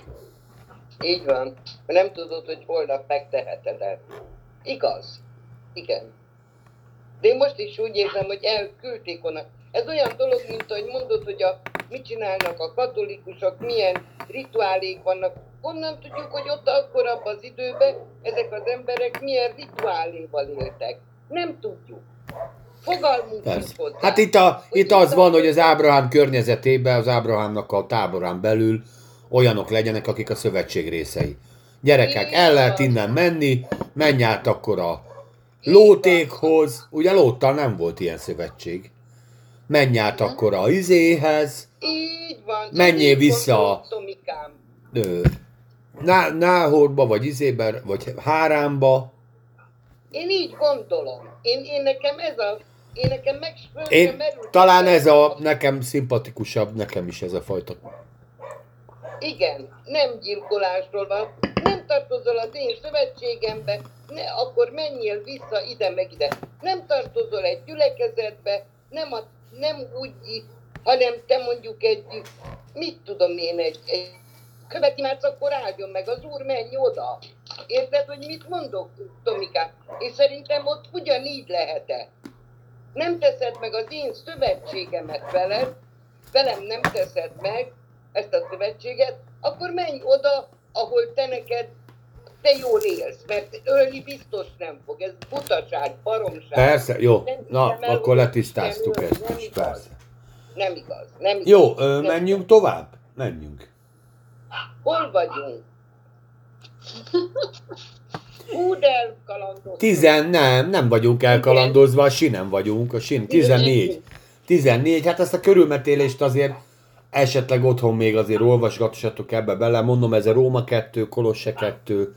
Így van. Nem tudod, hogy holnap megteheted el. Igaz. Igen. De én most is úgy érzem, hogy elküldték onnan. Ez olyan dolog, mint hogy mondod, hogy a, mit csinálnak a katolikusok, milyen rituálék vannak. Honnan tudjuk, hogy ott akkor abban az időben ezek az emberek milyen rituáléval éltek? Nem tudjuk. Fogalmunk Persze. hozzá. Hát itt, a, itt az van, hogy az Ábrahám környezetében, az Ábrahámnak a táborán belül olyanok legyenek, akik a szövetség részei. Gyerekek, el lehet innen menni, menj át akkor a lótékhoz, ugye lóttal nem volt ilyen szövetség. Menj át akkor a izéhez, Így van. Menjél vissza. ö, Ná, Náhorba, vagy izébe, vagy Hárámba. Én így gondolom. Én, én nekem ez a... Én nekem meg Én, merült talán ez a, a... nekem szimpatikusabb, nekem is ez a fajta. Igen, nem gyilkolásról van. Nem tartozol az én szövetségembe, ne, akkor menjél vissza ide meg ide. Nem tartozol egy gyülekezetbe, nem, a, nem úgy, hanem te mondjuk egy, mit tudom én, egy, egy követimádsz, akkor álljon meg az úr, menj oda. Érted, hogy mit mondok, Tomikám? És szerintem ott ugyanígy lehet Nem teszed meg az én szövetségemet veled, velem nem teszed meg ezt a szövetséget, akkor menj oda, ahol te neked te jól élsz, mert ölni biztos nem fog, ez butaság, baromság. Persze, jó. Nem Na, el, akkor letisztáztuk ezt nem is, igaz. persze. Nem igaz, nem igaz. Jó, ö, Nem menjünk tovább? Menjünk. Hol vagyunk? Hú, de elkalandoztunk. Tizen, nem, nem vagyunk elkalandozva, a sinem vagyunk, a sin, 14. 14, hát ezt a körülmetélést azért esetleg otthon még azért olvasgassatok ebbe bele, mondom, ez a Róma 2, Kolosse 2,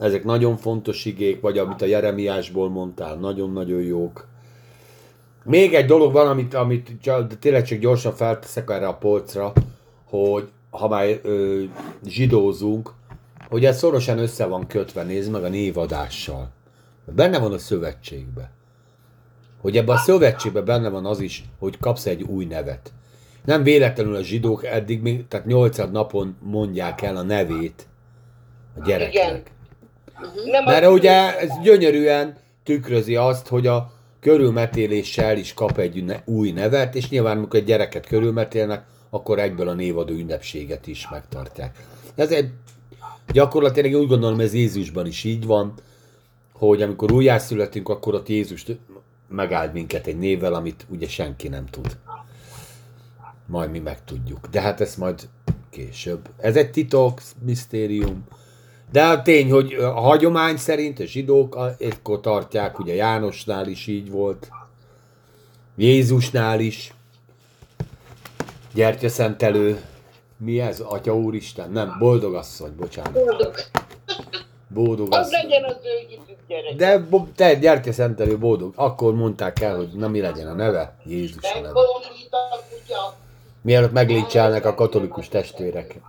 ezek nagyon fontos igék, vagy amit a Jeremiásból mondtál, nagyon-nagyon jók. Még egy dolog van, amit, amit csak, tényleg csak gyorsan felteszek erre a polcra, hogy ha már ö, zsidózunk, hogy ez szorosan össze van kötve, nézd meg a névadással. Benne van a szövetségbe. Hogy ebben a szövetségben benne van az is, hogy kapsz egy új nevet. Nem véletlenül a zsidók eddig még, tehát nyolcad napon mondják el a nevét a gyereknek. Nem Mert ugye ez gyönyörűen tükrözi azt, hogy a körülmetéléssel is kap egy ne- új nevet, és nyilván, amikor egy gyereket körülmetélnek, akkor egyből a névadó ünnepséget is megtartják. Ez egy gyakorlatilag úgy gondolom, ez Jézusban is így van, hogy amikor újjászületünk, akkor ott Jézus megáld minket egy névvel, amit ugye senki nem tud. Majd mi megtudjuk. De hát ezt majd később. Ez egy titok, misztérium. De a tény, hogy a hagyomány szerint a zsidók ekkor tartják, ugye Jánosnál is így volt, Jézusnál is, gyertyaszentelő, mi ez? Atya Úristen? Nem, boldogasszony, bocsánat. Boldog. Az Boldogasszony. legyen az ő gyerek. De te gyertyaszentelő boldog. Akkor mondták el, hogy na mi legyen a neve? Jézus a neve. Mielőtt meglécselnek a katolikus testvérek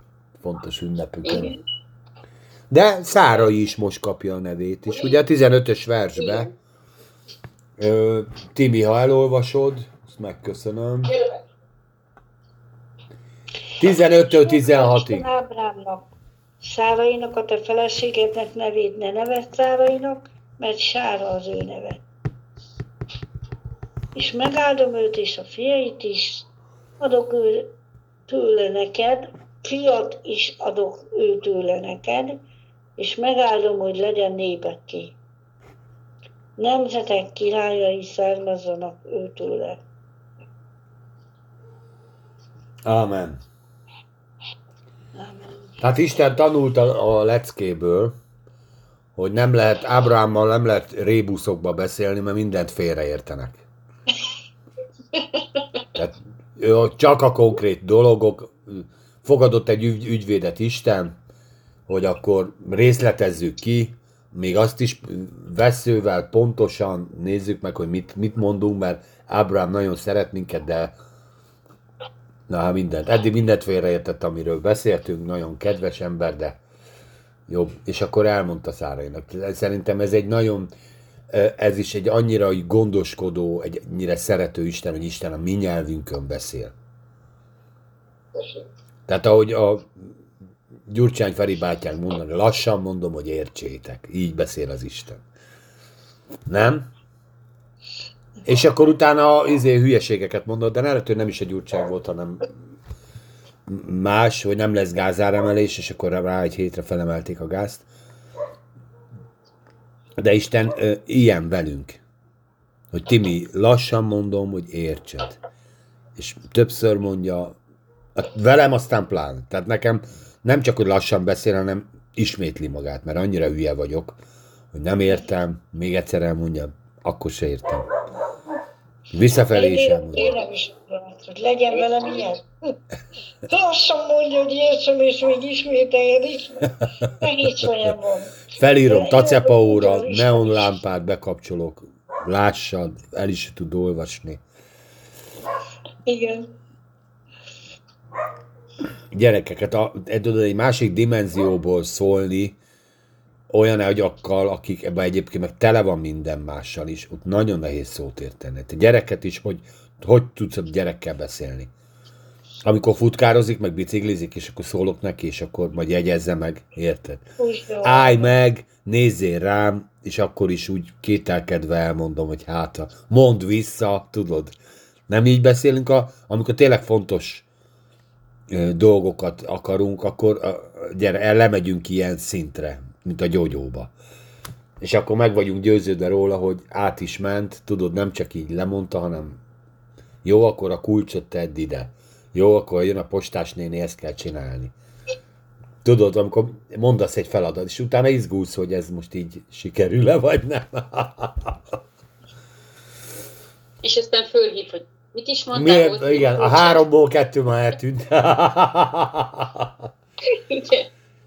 fontos ünnepükön. De Szárai is most kapja a nevét is. Ugye a 15-ös versbe, ö, Timi, ha elolvasod, azt megköszönöm. Gyere. 15-től 16-ig. Isten Ábrámnak, Szárainak a te feleségednek nevét ne nevezd Szárainak, mert Sára az ő neve. És megáldom őt és a fiait is, adok ő tőle neked, fiat is adok ő tőle neked, és megáldom, hogy legyen népekké. Nemzetek királyai származzanak őtőle. Amen. Amen. Hát Isten tanult a, a leckéből, hogy nem lehet, Ábrahámmal nem lehet rébuszokba beszélni, mert mindent félreértenek. Tehát ő csak a konkrét dologok, fogadott egy ügy, ügyvédet Isten, hogy akkor részletezzük ki, még azt is veszővel pontosan nézzük meg, hogy mit, mit mondunk, mert Ábrahám nagyon szeret minket, de na hát mindent. Eddig mindent félreértett, amiről beszéltünk, nagyon kedves ember, de jobb. És akkor elmondta Szárainak. Szerintem ez egy nagyon, ez is egy annyira gondoskodó, egy annyira szerető Isten, hogy Isten a mi nyelvünkön beszél. Tehát ahogy a Gyurcsány Feri bátyánk mondani, lassan mondom, hogy értsétek. Így beszél az Isten. Nem? És akkor utána izé hülyeségeket mondott, de hogy nem is a Gyurcsány volt, hanem más, hogy nem lesz gázáremelés, és akkor rá egy hétre felemelték a gázt. De Isten ö, ilyen velünk. Hogy Timi, lassan mondom, hogy értsed. És többször mondja, Hát velem aztán plán. Tehát nekem nem csak, hogy lassan beszél, hanem ismétli magát, mert annyira hülye vagyok, hogy nem értem, még egyszer elmondja, akkor se értem. Visszafelé is Én, elmondja. én nem is hogy legyen velem ilyen. Lassan mondja, hogy értsem, és még ismételjed is. Nehéz fejem van. Felírom tacepa óra, neonlámpát bekapcsolok, lássad, el is tud olvasni. Igen. Gyerekeket, a, egy másik dimenzióból szólni, olyan agyakkal, akik ebben egyébként meg tele van minden mással is, ott nagyon nehéz szót érteni. Te gyereket is, hogy hogy tudsz a gyerekkel beszélni. Amikor futkározik, meg biciklizik, és akkor szólok neki, és akkor majd jegyezze meg, érted? Állj meg, nézzél rám, és akkor is úgy kételkedve elmondom, hogy hát, mondd vissza, tudod. Nem így beszélünk, a, amikor tényleg fontos dolgokat akarunk, akkor gyere, el lemegyünk ilyen szintre, mint a gyógyóba. És akkor meg vagyunk győződve róla, hogy át is ment, tudod, nem csak így lemondta, hanem jó, akkor a kulcsot tedd ide. Jó, akkor jön a postás néni, ezt kell csinálni. Tudod, amikor mondasz egy feladat, és utána izgulsz, hogy ez most így sikerül-e, vagy nem. [LAUGHS] És aztán fölhív, hogy mit is mondtál? Miért? hogy- Igen, a háromból kettő már eltűnt. Igen.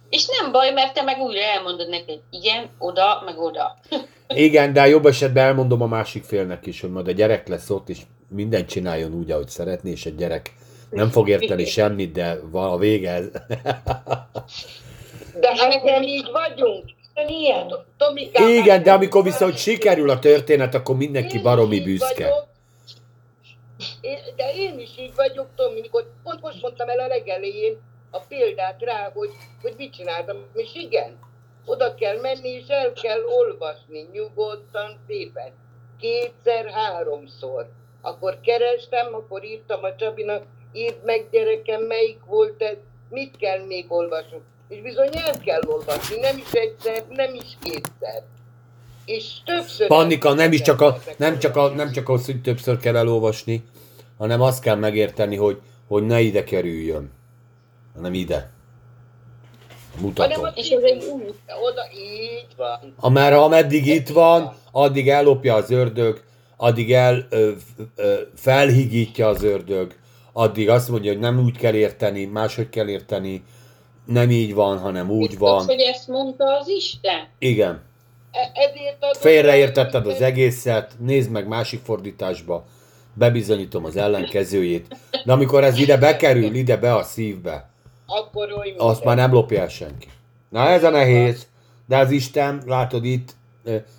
És nem baj, mert te meg újra elmondod neki, hogy igen, oda, meg oda. Igen, de a jobb esetben elmondom a másik félnek is, hogy majd a gyerek lesz ott, és mindent csináljon úgy, ahogy szeretné, és a gyerek nem fog érteni semmit, de van a vége. ez. De hát nem így vagyunk. Ilyen. Tomikám, Igen, de amikor viszont sikerül a történet, akkor mindenki baromi büszke. vagyok. De én is így vagyok, Tomi, mikor pont most mondtam el a legelején a példát rá, hogy, hogy mit csináltam, és igen, oda kell menni, és el kell olvasni nyugodtan, szépen. kétszer, háromszor. Akkor kerestem, akkor írtam a Csabinak, írd meg gyerekem, melyik volt ez, mit kell még olvasni. És bizony el kell olvasni, nem is egyszer, nem is kétszer. És többször... Pannika, nem is csak, a, nem csak, a, nem csak az, hogy többször kell elolvasni, hanem azt kell megérteni, hogy, hogy ne ide kerüljön, hanem ide. Hanem a És ez egy új. Oda, így van. Amerre ameddig itt van, addig ellopja az ördög, addig el ö, ö, felhigítja az ördög, addig azt mondja, hogy nem úgy kell érteni, máshogy kell érteni, nem így van, hanem úgy Biztos, van. hogy ezt mondta az Isten? Igen. Ezért adom Félreértetted az egészet, nézd meg másik fordításba, bebizonyítom az ellenkezőjét. De amikor ez ide bekerül, ide be a szívbe, Akkor oly azt már nem lopja el senki. Na ez a nehéz, de az Isten, látod itt,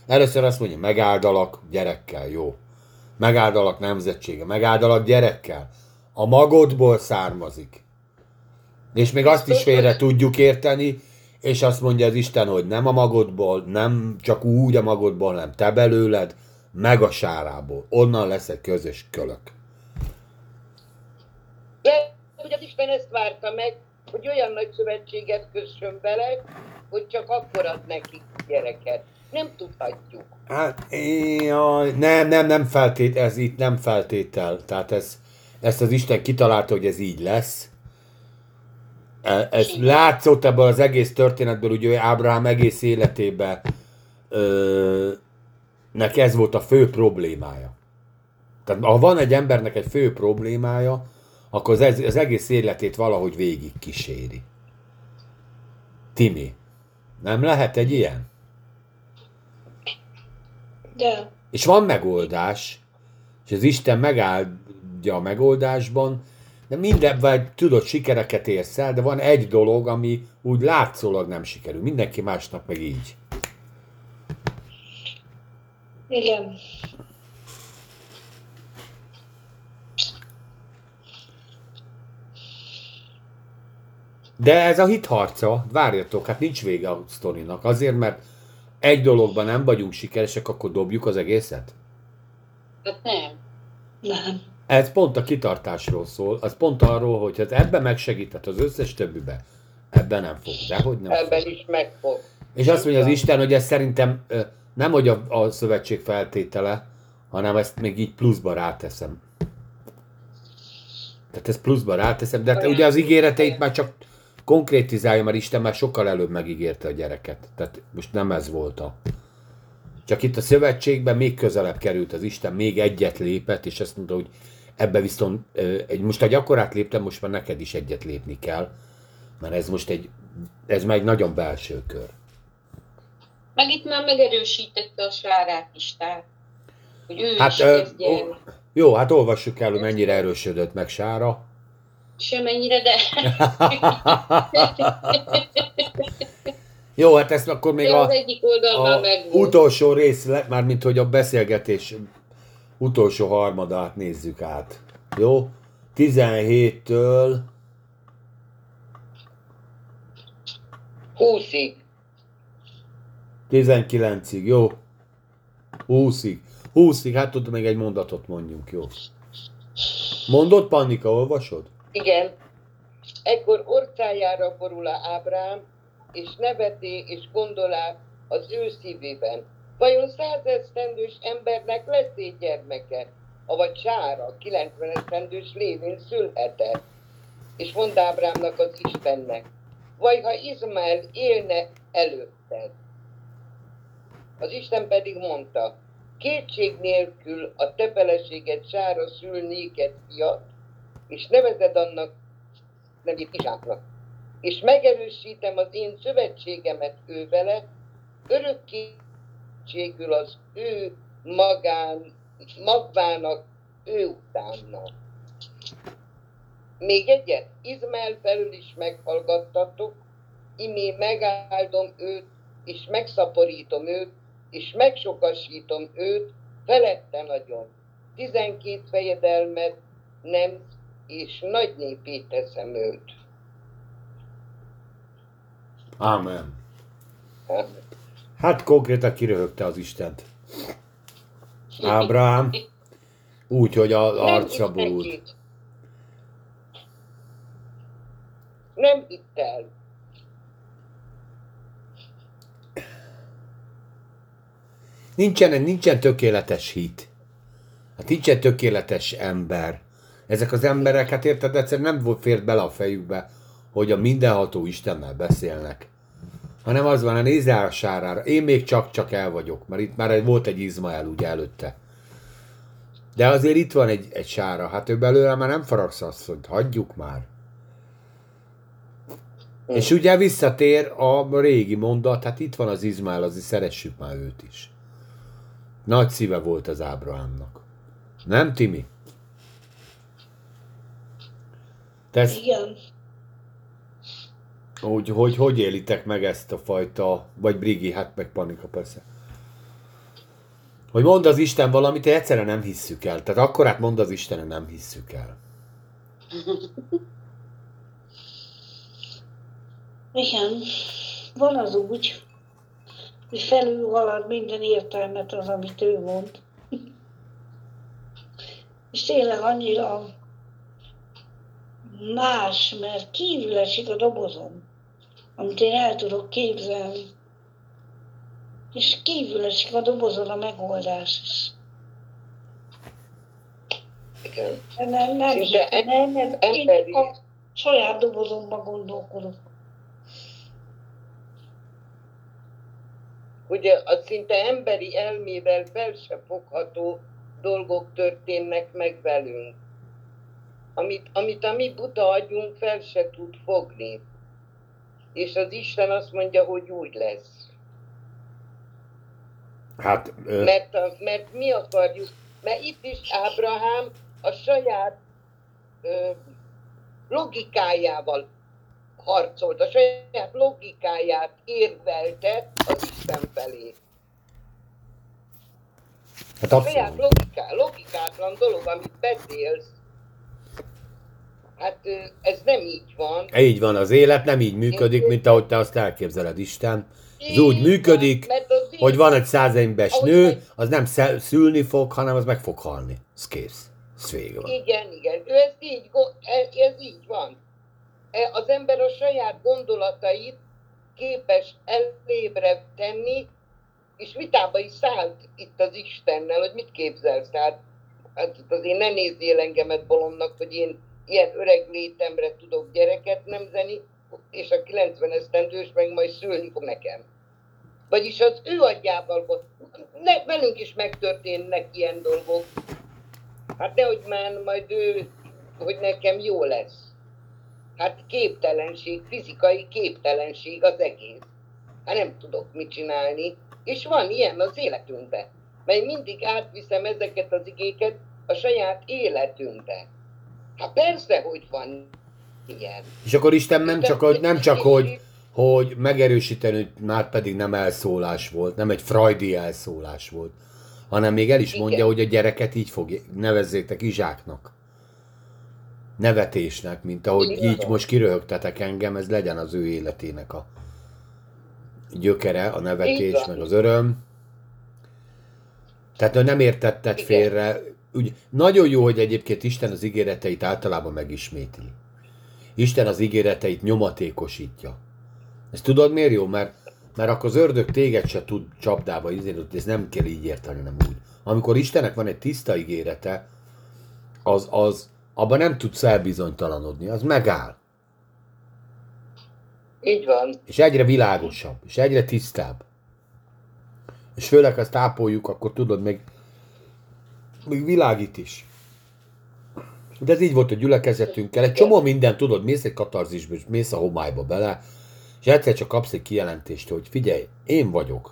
először azt mondja, megáldalak gyerekkel, jó. Megáldalak nemzetsége, megáldalak gyerekkel. A magodból származik. És még azt is félre tudjuk érteni, és azt mondja az Isten, hogy nem a magodból, nem csak úgy a magodból, hanem te belőled, meg a sárából. Onnan lesz egy közös kölök. De hogy az Isten ezt várta meg, hogy olyan nagy szövetséget kössön vele, hogy csak akkor ad neki gyereket. Nem tudhatjuk. Hát, jaj, nem, nem, nem feltét, ez itt nem feltétel. Tehát ez, ezt az Isten kitalálta, hogy ez így lesz. E- Ez látszott ebből az egész történetből, ugye Ábrahám egész életében ö, nek ez volt a fő problémája. Tehát ha van egy embernek egy fő problémája, akkor az, ez- az egész életét valahogy végig kíséri. Timi, nem lehet egy ilyen? De És van megoldás, és az Isten megáldja a megoldásban, de minden, vagy tudod, sikereket érsz el, de van egy dolog, ami úgy látszólag nem sikerül. Mindenki másnak meg így. igen. De ez a hitharca, várjatok, hát nincs vége a sztorinak. Azért, mert egy dologban nem vagyunk sikeresek, akkor dobjuk az egészet? Hát nem. Nem. Ez pont a kitartásról szól, az pont arról, hogy hát ebben megsegített az összes többibe, ebben nem fog, dehogy nem fog. Ebben is megfog. És azt mondja az Isten, hogy ez szerintem nem, hogy a, a szövetség feltétele, hanem ezt még így pluszba ráteszem. Tehát ezt pluszba ráteszem, de hát ugye az ígéreteit már csak konkrétizálja, mert Isten már sokkal előbb megígérte a gyereket. Tehát most nem ez volt a... Csak itt a szövetségben még közelebb került az Isten, még egyet lépett, és azt mondta, hogy ebbe viszont, ö, egy, most egy akkorát léptem, most már neked is egyet lépni kell, mert ez most egy, ez már egy nagyon belső kör. Meg itt már megerősítette a sárát is, tehát, hogy ő Hát, is ö, el. jó, hát olvassuk el, hogy mennyire erősödött meg Sára. Semennyire, de [LAUGHS] jó, hát ezt akkor még de az a, egyik már a megvolt. utolsó rész, le- mármint hogy a beszélgetés utolsó harmadát nézzük át. Jó? 17-től, Húszig. 19-ig, jó? 20-ig. 20-ig, hát tudod, még egy mondatot mondjunk, jó? Mondod, Pannika, olvasod? Igen. Ekkor orcájára borul a Ábrám, és neveti és gondolá az ő szívében. Vajon százesztendős embernek lesz egy gyermeke, avagy Sára 90 esztendős lévén szülhetett? És mond Ábrámnak az Istennek, vagy ha Izmael élne előtted. Az Isten pedig mondta, kétség nélkül a te feleséged Sára szül néked fiat, és nevezed annak nevét Izsáknak. És megerősítem az én szövetségemet ő vele, örökkéségül az ő magán, magvának ő utána. Még egyet, Izmael felül is meghallgattatok, imé megáldom őt, és megszaporítom őt, és megsokasítom őt, felette nagyon. Tizenkét fejedelmet nem, és nagy népé teszem őt. Ámen. Hát konkrétan kiröhögte az Istent. Ábrám. Úgy, hogy a arca borult. Nem hitt el. Nincsen, nincsen tökéletes hit. Hát nincsen tökéletes ember. Ezek az emberek, hát érted, egyszerűen nem volt fért bele a fejükbe, hogy a mindenható Istennel beszélnek. Hanem az van, a nézze el a sárára. Én még csak-csak el vagyok, mert itt már volt egy Izmael ugye előtte. De azért itt van egy, egy sára. Hát ő belőle már nem faragsz azt, hogy hagyjuk már. És ugye visszatér a régi mondat, hát itt van az Izmael, azért szeressük már őt is. Nagy szíve volt az Ábrahámnak. Nem, Timi? Te ezt, Igen. Hogy, hogy, hogy élitek meg ezt a fajta, vagy Brigi, hát meg Panika persze. Hogy mond az Isten valamit, egyszerre nem hisszük el. Tehát akkor hát mond az Isten, nem hisszük el. Igen. Van az úgy, hogy felülhalad minden értelmet az, amit ő mond. És tényleg annyira más, mert kívül esik a dobozom, amit én el tudok képzelni. És kívül esik a dobozon a megoldás is. Igen. Nem, nem, Szinte nem, nem, én emberi. a saját dobozomban gondolkodok. Ugye a szinte emberi elmével fel se fogható dolgok történnek meg velünk. Amit, amit a mi buta agyunk fel se tud fogni. És az Isten azt mondja, hogy úgy lesz. Hát, ö, Mert, a, mert mi akarjuk, mert itt is Ábrahám a saját ö, logikájával harcolt, a saját logikáját érvelte az Isten felé. hát A saját abszolút. logiká, logikátlan dolog, amit beszélsz, hát ez nem így van. Így van, az élet nem így működik, mint ahogy te azt elképzeled, Isten. Ez úgy működik, hogy van egy Ahogy nő, az nem szülni fog, hanem az meg fog halni. Ez kész. Ez vége van. Igen, igen. Ő ezt így, ez, ez így van. E, Az ember a saját gondolatait képes elébre tenni, és vitába is szállt itt az Istennel, hogy mit képzelsz. Tehát hát itt azért ne nézzél engemet bolondnak, hogy én ilyen öreg létemre tudok gyereket nemzeni, és a 90 esztendős meg majd szülni fog nekem. Vagyis az ő agyával. Ne, velünk is megtörténnek ilyen dolgok. Hát nehogy már majd ő, hogy nekem jó lesz. Hát képtelenség, fizikai képtelenség az egész. Hát nem tudok mit csinálni. És van ilyen az életünkben. Mert mindig átviszem ezeket az igéket a saját életünkbe. Hát persze, hogy van ilyen. És akkor Isten nem csak, hogy, nem csak hogy, hogy megerősíteni, hogy már pedig nem elszólás volt, nem egy freudi elszólás volt, hanem még el is mondja, Igen. hogy a gyereket így fog, nevezzétek Izsáknak. Nevetésnek, mint ahogy Igen. így most kiröhögtetek engem, ez legyen az ő életének a gyökere, a nevetés, van. meg az öröm. Tehát ő nem értetted Igen. félre. Úgy, nagyon jó, hogy egyébként Isten az ígéreteit általában megismétli. Isten az ígéreteit nyomatékosítja. Ezt tudod miért jó? Mert, mert akkor az ördög téged se tud csapdába izélni, ez nem kell így érteni, nem úgy. Amikor Istennek van egy tiszta ígérete, az, az abban nem tudsz elbizonytalanodni, az megáll. Így van. És egyre világosabb, és egyre tisztább. És főleg, ha ezt tápoljuk, akkor tudod, még, még világít is. De ez így volt a gyülekezetünkkel. Egy csomó minden, tudod, mész egy katarzisba, és mész a homályba bele, és egyszer csak kapsz egy kijelentést, hogy figyelj, én vagyok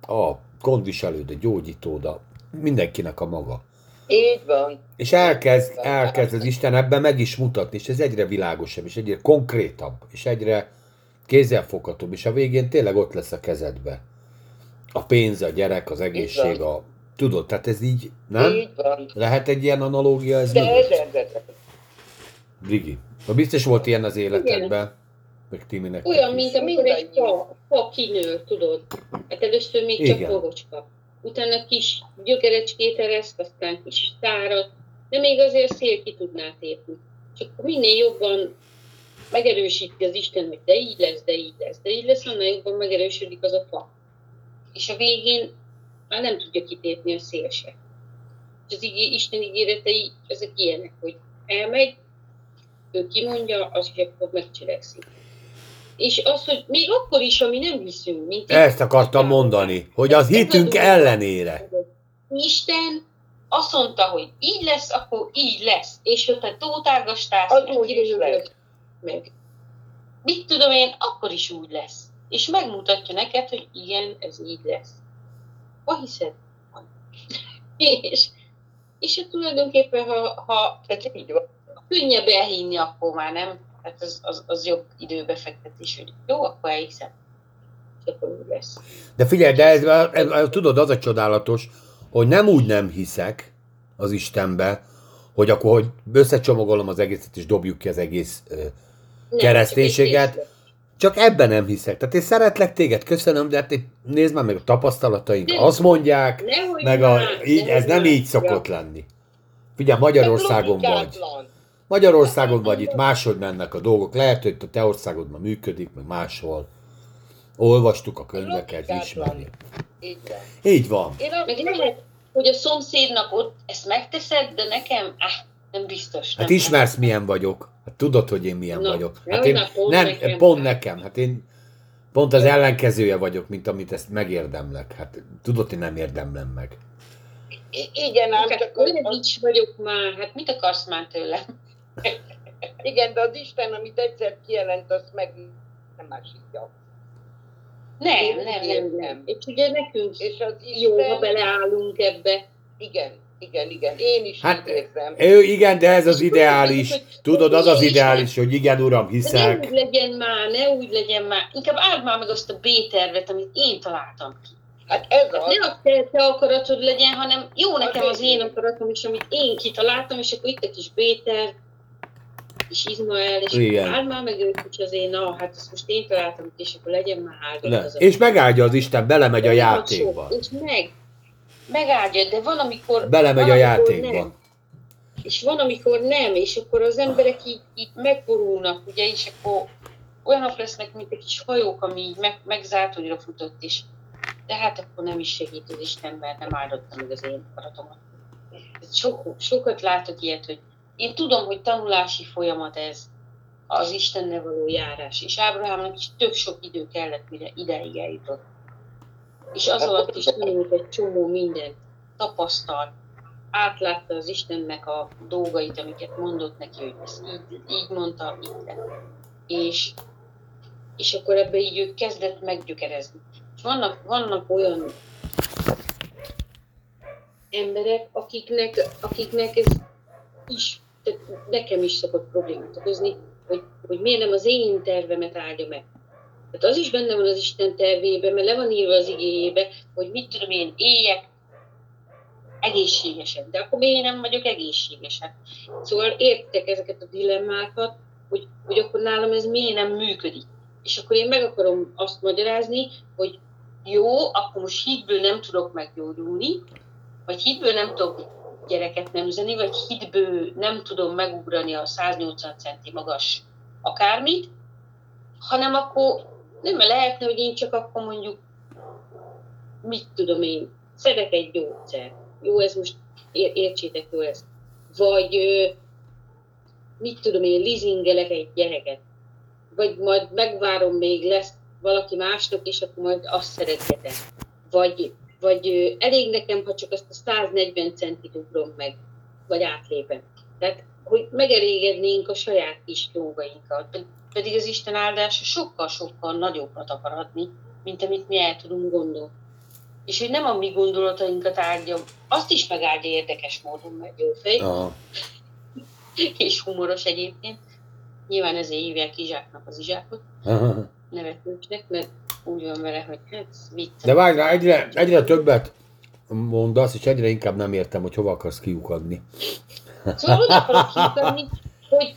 a gondviselőd, a gyógyítód, a mindenkinek a maga. Így van. És elkezd, elkezd az Isten ebben meg is mutatni, és ez egyre világosabb, és egyre konkrétabb, és egyre kézzelfoghatóbb, és a végén tényleg ott lesz a kezedbe. A pénz, a gyerek, az egészség, a... Tudod, tehát ez így, nem? Így van. Lehet egy ilyen analogia ez De mögött? ezer, ezer. Brigi. Ha biztos volt ilyen az életedben, meg Timinek. Olyan, mint amikor egy fa, fa kinő, tudod. Hát először még csak Igen. borocska. utána kis gyökerecskét ereszt, aztán kis tárat, de még azért a szél ki tudná tépni. Csak minél jobban megerősíti az Isten, hogy de így lesz, de így lesz, de így lesz, annál jobban megerősödik az a fa. És a végén már nem tudja kitépni a szél se. És az igé, Isten ígéretei, ezek ilyenek, hogy elmegy, ő kimondja, az is akkor megcselekszik. És az, hogy még akkor is, ami nem hiszünk, mint Ezt akartam mondani, hogy az hitünk ellenére. Isten azt mondta, hogy így lesz, akkor így lesz. És ha te tótárgastász, Az meg úgy lesz. meg mit tudom én, akkor is úgy lesz. És megmutatja neked, hogy igen, ez így lesz. Ha hiszed? Van. és, és hát tulajdonképpen, ha, ha Ez így van. könnyebb elhinni, akkor már nem. Hát az, az, az jobb időbefektetés, hogy jó, akkor elhiszem. Lesz. De figyelj, de ez, ez, ez, tudod, az a csodálatos, hogy nem úgy nem hiszek az Istenbe, hogy akkor, hogy összecsomagolom az egészet, és dobjuk ki az egész ö, Kereszténységet? Csak ebben nem hiszek. Tehát én szeretlek téged, köszönöm, de hát nézd már meg a tapasztalataink, Nem. azt mondják, Nehogy meg a, így, ez nem így szokott lenni. Figyelj, Magyarországon vagy. Magyarországon vagy, itt máshogy mennek a dolgok. Lehet, hogy a te országodban működik, meg máshol. Olvastuk a könyveket, ismerjük. Így van. Így van. Én Meg lehet, hogy a szomszédnak ott ezt megteszed, de nekem, ah, nem biztos. Hát nem. ismersz, milyen vagyok. Hát tudod, hogy én milyen Na, vagyok. Hát én, pont nem, nekem. pont nekem. Hát én pont az ellenkezője vagyok, mint amit ezt megérdemlek. Hát tudod, hogy nem érdemlem meg. I- igen, ám Hát, csak olyan nincs vagyok már, hát mit akarsz már tőlem? [LAUGHS] igen, de az Isten, amit egyszer kijelent, azt meg nem másítja. Nem, Én nem, nem, nem. És ugye nekünk És az jó, ha Isten, beleállunk ebbe. igen, igen, igen, én is Hát, érzem. Ő, igen, de ez az ideális. hogy- Tudod, az az ideális, hogy igen, uram, De ne hiszek. úgy legyen már, ne úgy legyen már. Inkább áld már meg azt a B-tervet, amit én találtam ki. Hát ez Hát az, ne a te, te akaratod legyen, hanem jó nekem Az én. akaratom is, amit én kitaláltam, és akkor itt a kis Béter, és Izmael, és Igen. áld már meg ők is az én, na, hát ezt most én találtam és akkor legyen már áldott Le. az És megáldja az Isten, belemegy a játékba. És meg, megáldja, de van, amikor... Belemegy van, a játékba. Nem. És van, amikor nem, és akkor az emberek így, így megborulnak, ugye, és akkor olyanok lesznek, mint egy kis hajók, ami így meg, megzátonyra futott is. De hát akkor nem is segít az Isten, mert nem áldotta meg az én akaratomat. Sok, sokat látok ilyet, hogy én tudom, hogy tanulási folyamat ez, az Istennel való járás, és Ábrahámnak is tök sok idő kellett, mire ideig eljutott. És az alatt is tanult egy csomó mindent, tapasztalt, átlátta az Istennek a dolgait, amiket mondott neki, hogy ezt így, így mondta, így lett. És, és akkor ebbe így ő kezdett meggyökerezni. És vannak, vannak olyan emberek, akiknek, akiknek ez is, tehát nekem is szokott problémát okozni, hogy, hogy miért nem az én tervemet áldja meg. Tehát az is benne van az Isten tervében, mert le van írva az igéjébe, hogy mit tudom én, éljek egészségesen, de akkor miért nem vagyok egészségesen? Szóval értek ezeket a dilemmákat, hogy, hogy akkor nálam ez miért nem működik. És akkor én meg akarom azt magyarázni, hogy jó, akkor most hitből nem tudok meggyógyulni, vagy hitből nem tudok gyereket nemzeni, vagy hitből nem tudom megugrani a 180 centi magas akármit, hanem akkor nem lehetne, hogy én csak akkor mondjuk, mit tudom én, szedek egy gyógyszer. Jó, ez most ér- értsétek jól ezt. Vagy mit tudom én, leasingelek egy gyereket. Vagy majd megvárom, még lesz valaki másnak, és akkor majd azt szeretgetem. Vagy, vagy elég nekem, ha csak azt a 140 centit ugrom meg, vagy átlépem. Tehát, hogy megelégednénk a saját kis dolgainkat. Ped- Pedig az Isten áldása sokkal-sokkal nagyobbat akar adni, mint amit mi el tudunk gondolni. És hogy nem a mi gondolatainkat áldja, azt is megáldja érdekes módon, mert jó fej, [LAUGHS] és humoros egyébként. Nyilván ezért hívják Izsáknak az Izsákot, Aha. [LAUGHS] nevetősnek, mert úgy van vele, hogy hát vicc. De várj, rá, egyre, egyre többet mondasz, és egyre inkább nem értem, hogy hova akarsz kiukadni. Szóval oda akarok kiutatni, [LAUGHS] hogy,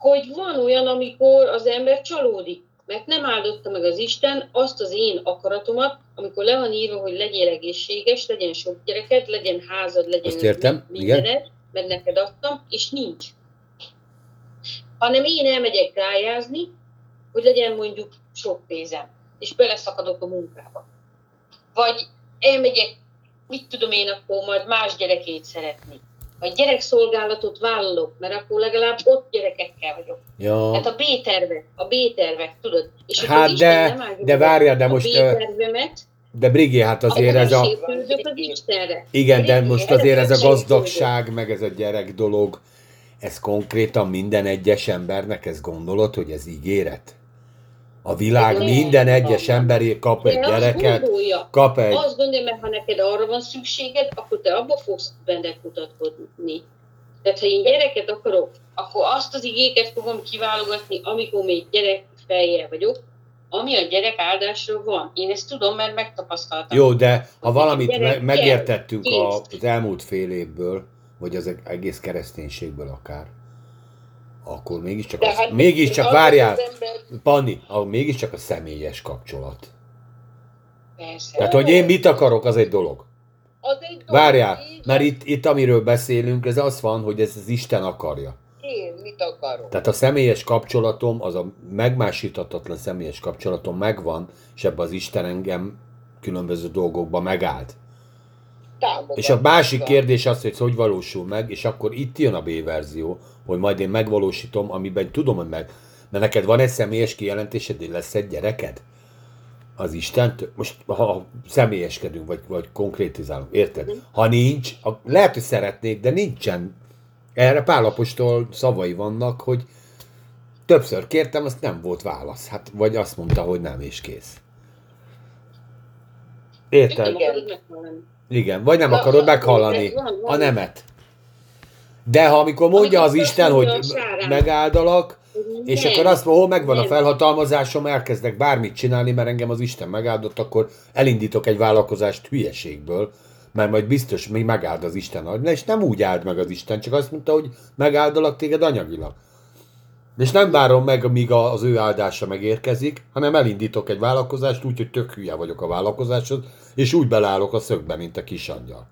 hogy van olyan, amikor az ember csalódik. mert nem áldotta meg az Isten azt az én akaratomat, amikor le van írva, hogy legyél egészséges, legyen sok gyereked, legyen házad, legyen Azt értem, mindened, mert neked adtam, és nincs. Hanem én elmegyek rájázni, hogy legyen mondjuk sok pénzem, és beleszakadok a munkába. Vagy elmegyek, mit tudom én akkor majd más gyerekét szeretni. Vagy gyerekszolgálatot vállalok, mert akkor legalább ott gyerekekkel vagyok. Ja. Hát a B-tervek, a B-tervek, tudod? És Hát de- de várjál, de a most, ö, B-tervemet, De Brigi, hát azért ez a... Igen, de most azért ez a gazdagság, meg ez a gyerek dolog, ez konkrétan minden egyes embernek, ezt gondolod, hogy ez ígéret? A világ Nem. minden egyes emberé kap egy De gyereket, gondolja, kap egy... Azt gondolja, mert ha neked arra van szükséged, akkor te abba fogsz benne mutatkozni. Tehát ha én gyereket akarok, akkor azt az igéket fogom kiválogatni, amikor még gyerek fejjel vagyok, ami a gyerek áldásra van. Én ezt tudom, mert megtapasztaltam. Jó, de ha valamit me- megértettünk a- az elmúlt fél évből, vagy az egész kereszténységből akár, akkor mégiscsak, De az, hát mégiscsak az várjál, az ember- Panni, a, mégiscsak a személyes kapcsolat. Persze. Tehát, hogy én mit akarok, az egy dolog. Az egy dolog, Várjál, így mert itt, itt amiről beszélünk, ez az van, hogy ez az Isten akarja. Én mit akarok? Tehát a személyes kapcsolatom, az a megmásíthatatlan személyes kapcsolatom megvan, és ebbe az Isten engem különböző dolgokba megállt. Támogatom. És a másik kérdés az, hogy hogy valósul meg, és akkor itt jön a B-verzió, hogy majd én megvalósítom, amiben tudom, hogy meg. Mert neked van egy személyes kijelentésed, hogy lesz egy gyereked? Az Isten, most ha személyeskedünk, vagy, vagy konkrétizálunk, érted? Ha nincs, a, lehet, hogy szeretnék, de nincsen. Erre Pálapostól szavai vannak, hogy többször kértem, azt nem volt válasz. Hát, vagy azt mondta, hogy nem, és kész. Érted? Meghallani. Igen, vagy nem akarod meghallani a nemet. De ha amikor mondja az Isten, hogy megáldalak, és Nem. akkor azt mondja, hol megvan a felhatalmazásom, elkezdek bármit csinálni, mert engem az Isten megáldott, akkor elindítok egy vállalkozást hülyeségből, mert majd biztos még megáld az Isten. És nem úgy áld meg az Isten, csak azt mondta, hogy megáldalak téged anyagilag. És nem várom meg, míg a- az ő áldása megérkezik, hanem elindítok egy vállalkozást úgy, hogy tök hülye vagyok a vállalkozáshoz, és úgy beleállok a szögbe, mint a kis angyal.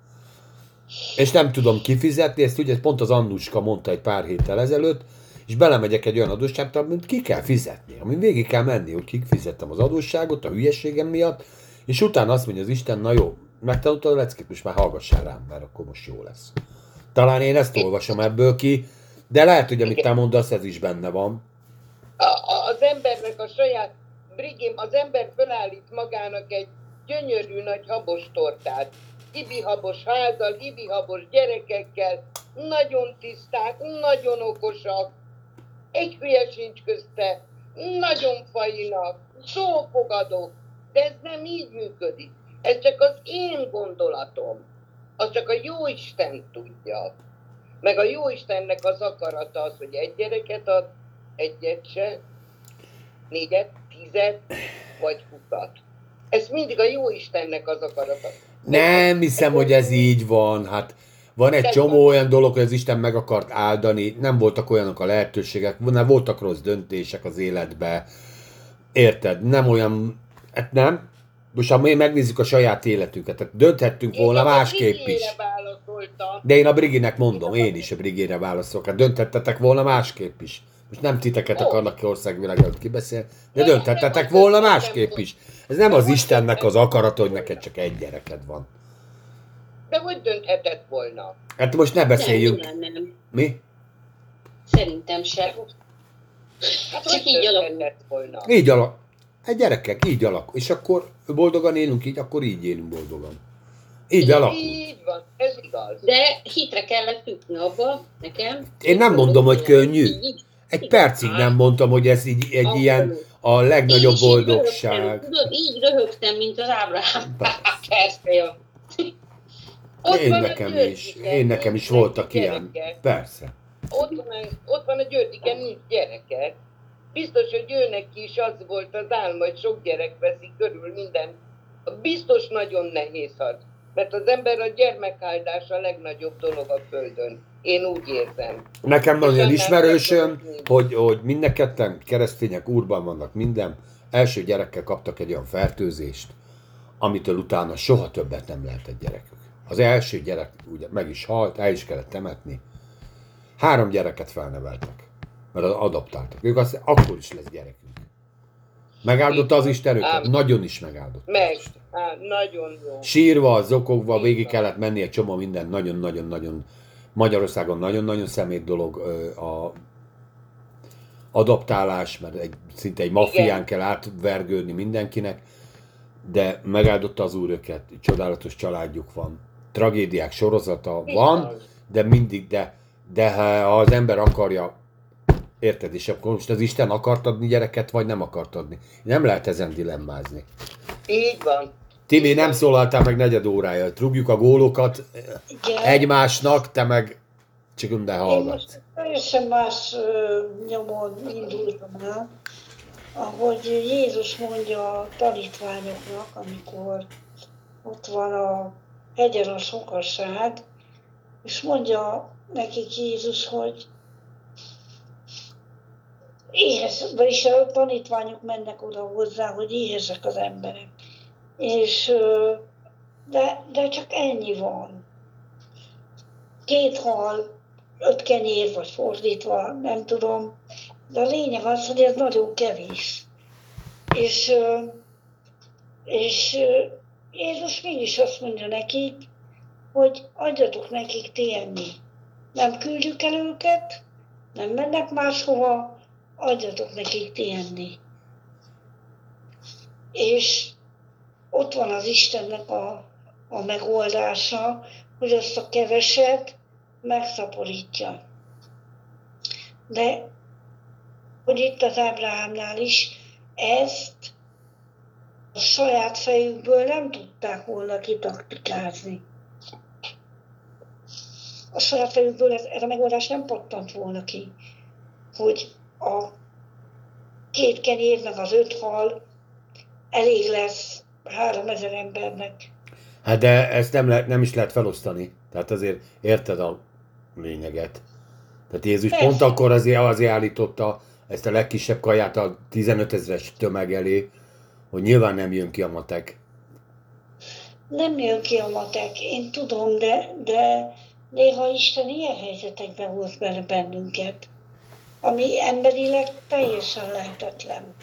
És nem tudom kifizetni, ezt ugye pont az Annuska mondta egy pár héttel ezelőtt, és belemegyek egy olyan adósságba, amit ki kell fizetni, amin végig kell menni, hogy kik fizettem az adósságot a hülyeségem miatt, és utána azt mondja az Isten, na jó, megtanultad a leckét, most már hallgassál rám, mert akkor most jó lesz. Talán én ezt olvasom ebből ki, de lehet, hogy amit te mondasz, ez is benne van. A, a, az embernek a saját, Brigim, az ember felállít magának egy gyönyörű nagy habos tortát. Ibihabos házzal, ibihabos gyerekekkel, nagyon tiszták, nagyon okosak, egy hülye sincs közte, nagyon fainak, szófogadók, de ez nem így működik. Ez csak az én gondolatom. Az csak a Jóisten tudja. Meg a Jóistennek az akarata az, hogy egy gyereket ad, egyet se, négyet, tízet, vagy hutat. Ez mindig a Jóistennek az akarata. Nem hiszem, hogy ez így van. Hát van egy csomó olyan dolog, hogy az Isten meg akart áldani, nem voltak olyanok a lehetőségek, nem voltak rossz döntések az életbe. Érted? Nem olyan, hát nem. Most ha mi megnézzük a saját életünket, tehát dönthettünk volna másképp is. Válaszoltam. De én a Briginek mondom, én is a Brigére válaszolok. Hát dönthettetek volna másképp is. Most nem titeket akarnak ki országvilág előtt kibeszélni, de dönthettetek volna másképp is. Ez nem az Istennek az akarata, hogy neked csak egy gyereked van. De hogy dönthetett volna? Hát most ne beszéljünk. Nem, nem, nem. Mi? Szerintem se. Hát Csak így alakul. dönthetett volna? Így alak. Hát gyerekek, így alak. És akkor boldogan élünk így, akkor így élünk boldogan. Így alakul. Így van, ez igaz. De hitre kellett jutni abba, nekem. Én nem mondom, hogy könnyű. Így, Egy percig nem mondtam, hogy ez így egy ilyen a legnagyobb is így boldogság. röhögtem, Tudod, így röhögtem, mint az Ábrahám. Persze, jó. Én nekem is. Én nekem is voltak ilyen. Persze. Ott van, ott van a Györgyike, nincs gyereke. Biztos, hogy őnek is az volt az álma, hogy sok gyerek veszi körül minden. Biztos nagyon nehéz az. Mert az ember a gyermekáldás a legnagyobb dolog a Földön. Én úgy érzem. Nekem van olyan ismerősöm, hogy, hogy mind a ketten keresztények, úrban vannak minden, első gyerekkel kaptak egy olyan fertőzést, amitől utána soha többet nem lehetett gyerekük. Az első gyerek ugye meg is halt, el is kellett temetni. Három gyereket felneveltek, mert adoptáltak. Ők azt akkor is lesz gyerekünk. Megáldotta az Isten őket? Ám. Nagyon is megáldotta. Meg, nagyon jó. Sírva, zokogva, Így végig van. kellett menni egy csomó minden, nagyon-nagyon-nagyon, Magyarországon nagyon-nagyon szemét dolog a adaptálás, mert egy, szinte egy maffián Igen. kell átvergődni mindenkinek, de megáldotta az úr őket, csodálatos családjuk van, tragédiák sorozata van, van. de mindig, de, de ha az ember akarja, érted, és akkor most az Isten akart adni gyereket, vagy nem akart adni. Nem lehet ezen dilemmázni. Így van. Timi, nem szólaltál meg negyed órája. Rúgjuk a gólokat Igen. egymásnak, te meg csak de Én hallgatsz. most teljesen más nyomon indultam el, ahogy Jézus mondja a tanítványoknak, amikor ott van a hegyen a sokaság, és mondja nekik Jézus, hogy éhez, vagyis a tanítványok mennek oda hozzá, hogy éhezek az emberek. És de, de csak ennyi van. Két hal, öt kenyér, vagy fordítva, nem tudom. De a lényeg az, hogy ez nagyon kevés. És, és Jézus mégis azt mondja nekik, hogy adjatok nekik ti enni. Nem küldjük el őket, nem mennek máshova, adjatok nekik ti enni. És ott van az Istennek a, a megoldása, hogy azt a keveset megszaporítja. De hogy itt az Ábrahámnál is ezt a saját fejükből nem tudták volna kitaktikázni. A saját fejükből ez, ez a megoldás nem pattant volna ki, hogy a két kenyér meg az öt hal elég lesz három ezer embernek. Hát de ezt nem, lehet, nem is lehet felosztani. Tehát azért érted a lényeget. Tehát Jézus Persze. pont akkor azért, azért állította ezt a legkisebb kaját a 15 ezeres tömeg elé, hogy nyilván nem jön ki a matek. Nem jön ki a matek, én tudom, de, de néha Isten ilyen helyzetekbe hoz bele bennünket, ami emberileg teljesen lehetetlen.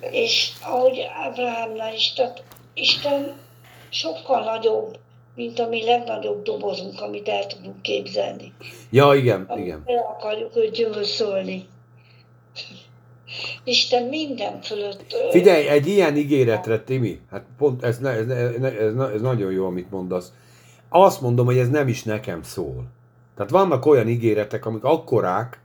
És ahogy Ábrahámnál is, tehát Isten sokkal nagyobb, mint a mi legnagyobb dobozunk, amit el tudunk képzelni. Ja, igen, Amit igen. el akarjuk őt győzölni. Isten minden fölött... Figyelj, egy ilyen ígéretre, Timi, hát pont ez, ez, ez, ez, ez nagyon jó, amit mondasz. Azt mondom, hogy ez nem is nekem szól. Tehát vannak olyan ígéretek, amik akkorák,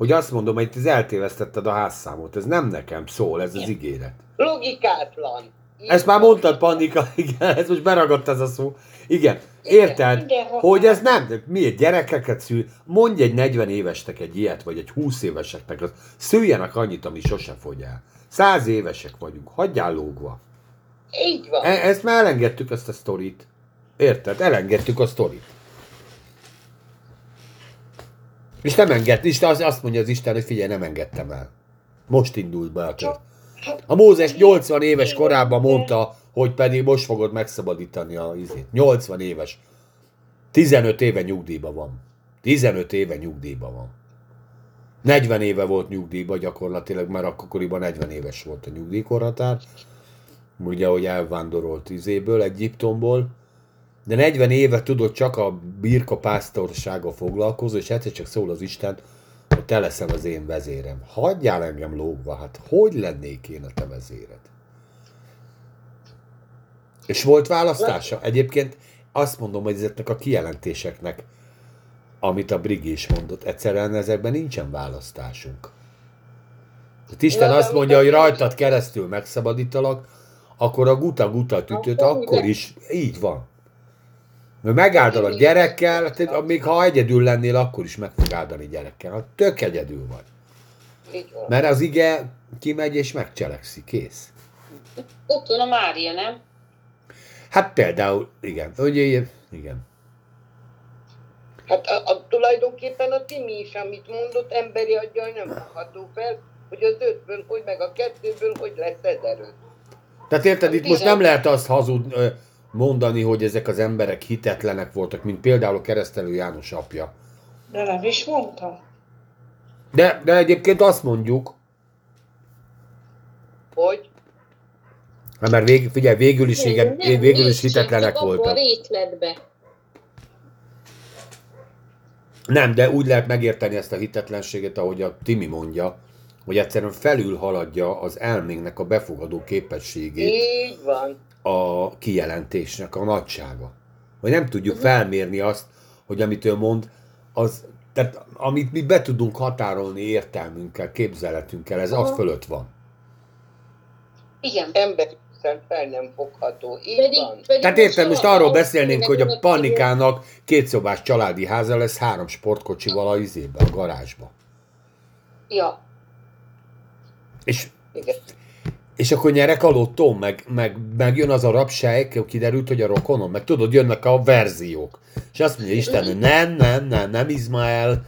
hogy azt mondom, hogy ez eltévesztetted a házszámot. Ez nem nekem szól, ez az ígéret. Logikátlan. Így Ezt már mondtad, Pannika, [LAUGHS] igen, ez most beragadt ez a szó. Igen, érted, Mindenhol. hogy ez nem, miért gyerekeket szül, mondj egy 40 évesnek egy ilyet, vagy egy 20 éveseknek, az szüljenek annyit, ami sose fogy el. 100 évesek vagyunk, hagyjál lógva. Így van. E- ezt már elengedtük, ezt a sztorit. Érted? Elengedtük a sztorit. És nem enged, Isten azt- azt mondja az Isten, hogy figyelj, nem engedtem el. Most indult be a kör. A Mózes 80 éves korában mondta, hogy pedig most fogod megszabadítani a izét. 80 éves. 15 éve nyugdíjban van. 15 éve nyugdíjban van. 40 éve volt nyugdíjban gyakorlatilag, mert akkoriban 40 éves volt a nyugdíjkorhatár. Ugye, hogy elvándorolt izéből, Egyiptomból. De 40 éve tudod csak a birka pásztorsága foglalkozó, és egyszer csak szól az Isten, hogy te leszel az én vezérem. Hagyjál engem lógva, hát hogy lennék én a te vezéred? És volt választása? Egyébként azt mondom, hogy ezeknek a kijelentéseknek, amit a Brigi is mondott, egyszerűen ezekben nincsen választásunk. Tehát Isten azt mondja, hogy rajtad keresztül megszabadítalak, akkor a guta-guta tütöt Akkor is így van. Mert megáldalak gyerekkel, tehát még ha egyedül lennél, akkor is meg fog áldani gyerekkel. Ha tök egyedül vagy. Mert az ige kimegy és megcselekszi, kész. Ott van a Mária, nem? Hát például, igen, ugye, igen. Hát a, a, tulajdonképpen a Timi is, amit mondott, emberi aggyal nem fogható fel, hogy az ötből, hogy meg a kettőből, hogy lesz ezeröt. Tehát érted, itt most nem lehet azt hazud ö, mondani, hogy ezek az emberek hitetlenek voltak, mint például a keresztelő János apja. De nem is mondtam. De, de egyébként azt mondjuk, Hogy hát mert vég, figyelj, végül is, igen, Nem, nem, végül is hitetlenek voltak. rétletbe. Nem, de úgy lehet megérteni ezt a hitetlenséget, ahogy a Timi mondja, hogy egyszerűen felül haladja az elménknek a befogadó képességét így van. a kijelentésnek a nagysága. Vagy nem tudjuk felmérni azt, hogy amit ő mond, az, tehát amit mi be tudunk határolni értelmünkkel, képzeletünkkel, ez az Aha. fölött van. Igen. Emberi szem fel nem fogható. Így Pedig, van. pedig Tehát érted, most arról beszélnénk, hogy a a- panikának kétszobás családi háza lesz három sportkocsival a izébe, a garázsba. Ja. És. És akkor nyerek a lottó, meg, meg, meg jön az a rabsejk, kiderült, hogy a rokonom, meg tudod, jönnek a verziók. És azt mondja Isten, nem, nem, nem, nem Izmael,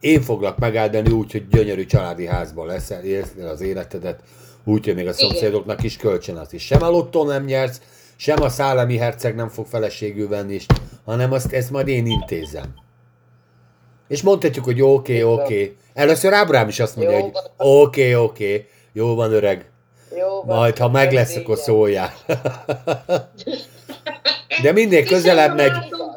én foglak megáldani úgy, hogy gyönyörű családi házban leszel, élsz az életedet, úgy, hogy még a szomszédoknak is kölcsön az is. Sem a lottó nem nyersz, sem a szállami herceg nem fog feleségül venni, hanem azt, ezt majd én intézem. És mondhatjuk, hogy oké, oké. oké. Először Ábrám is azt mondja, Jó hogy oké, oké, jó van öreg, Jó van. majd, ha meg lesz, akkor szóljál. De mindig közelebb megy,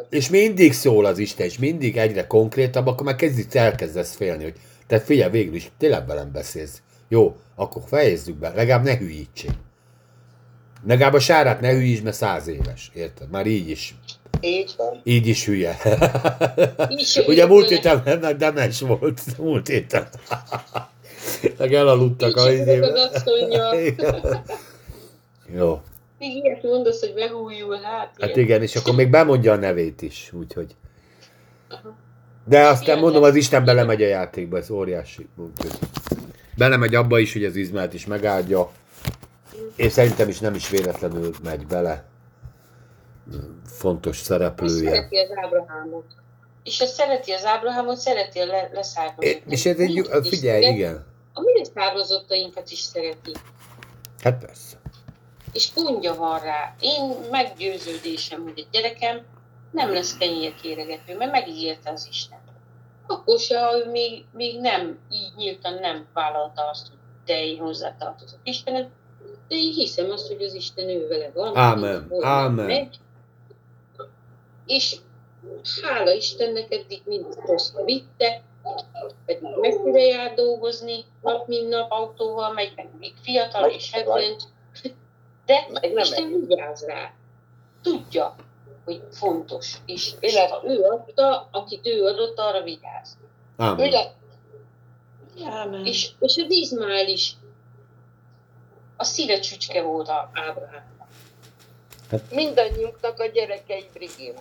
és mindig szól az Isten, és mindig egyre konkrétabb, akkor már kezdik, elkezdesz félni, hogy te figyelj, végül is tényleg velem beszélsz. Jó, akkor fejezzük be, legalább ne hülyítsél. Legalább a sárát ne hülyíts, mert száz éves, érted? Már így is, Így van. így is hülye. Így Ugye múlt héten meg demes volt, múlt héten. Meg elaludtak a. Jó. Még ilyet mondasz, hogy behújul, hát Hát igen, és akkor még bemondja a nevét is, úgyhogy. De aztán mondom, az Isten belemegy a játékba, ez óriási. Úgyhogy. Belemegy abba is, hogy az Izmát is megáldja, és szerintem is nem is véletlenül megy bele. Fontos És szereplője. szereti az Ábrahámot. És ha szereti az Ábrahámot, szereti a le- leszármazottainkat. És ez egy, figyelj, szereti, igen. A mi leszármazottainkat is szereti. Hát persze. És gondja van rá. Én meggyőződésem, hogy egy gyerekem nem lesz kenyérkéregető, mert megígérte az Isten. Akkor se, ha ő még, még nem, így nyíltan nem vállalta azt, hogy te én hozzátartozok Istenet, de én hiszem azt, hogy az Isten ő vele van. Ámen, ámen. Megy, és hála Istennek eddig mind hozta vitte, pedig messzire jár dolgozni, nap mint nap autóval megy, meg még fiatal és hebben, de Meg nem Isten vigyáz rá. Tudja, hogy fontos. És, és ha ő adta, akit ő adott, arra vigyáz. Ámen. Ugye? Ámen. És, és az Izmael is a szíve csücske volt a Ábrahám. Mindannyiunknak a gyerekei Brigim.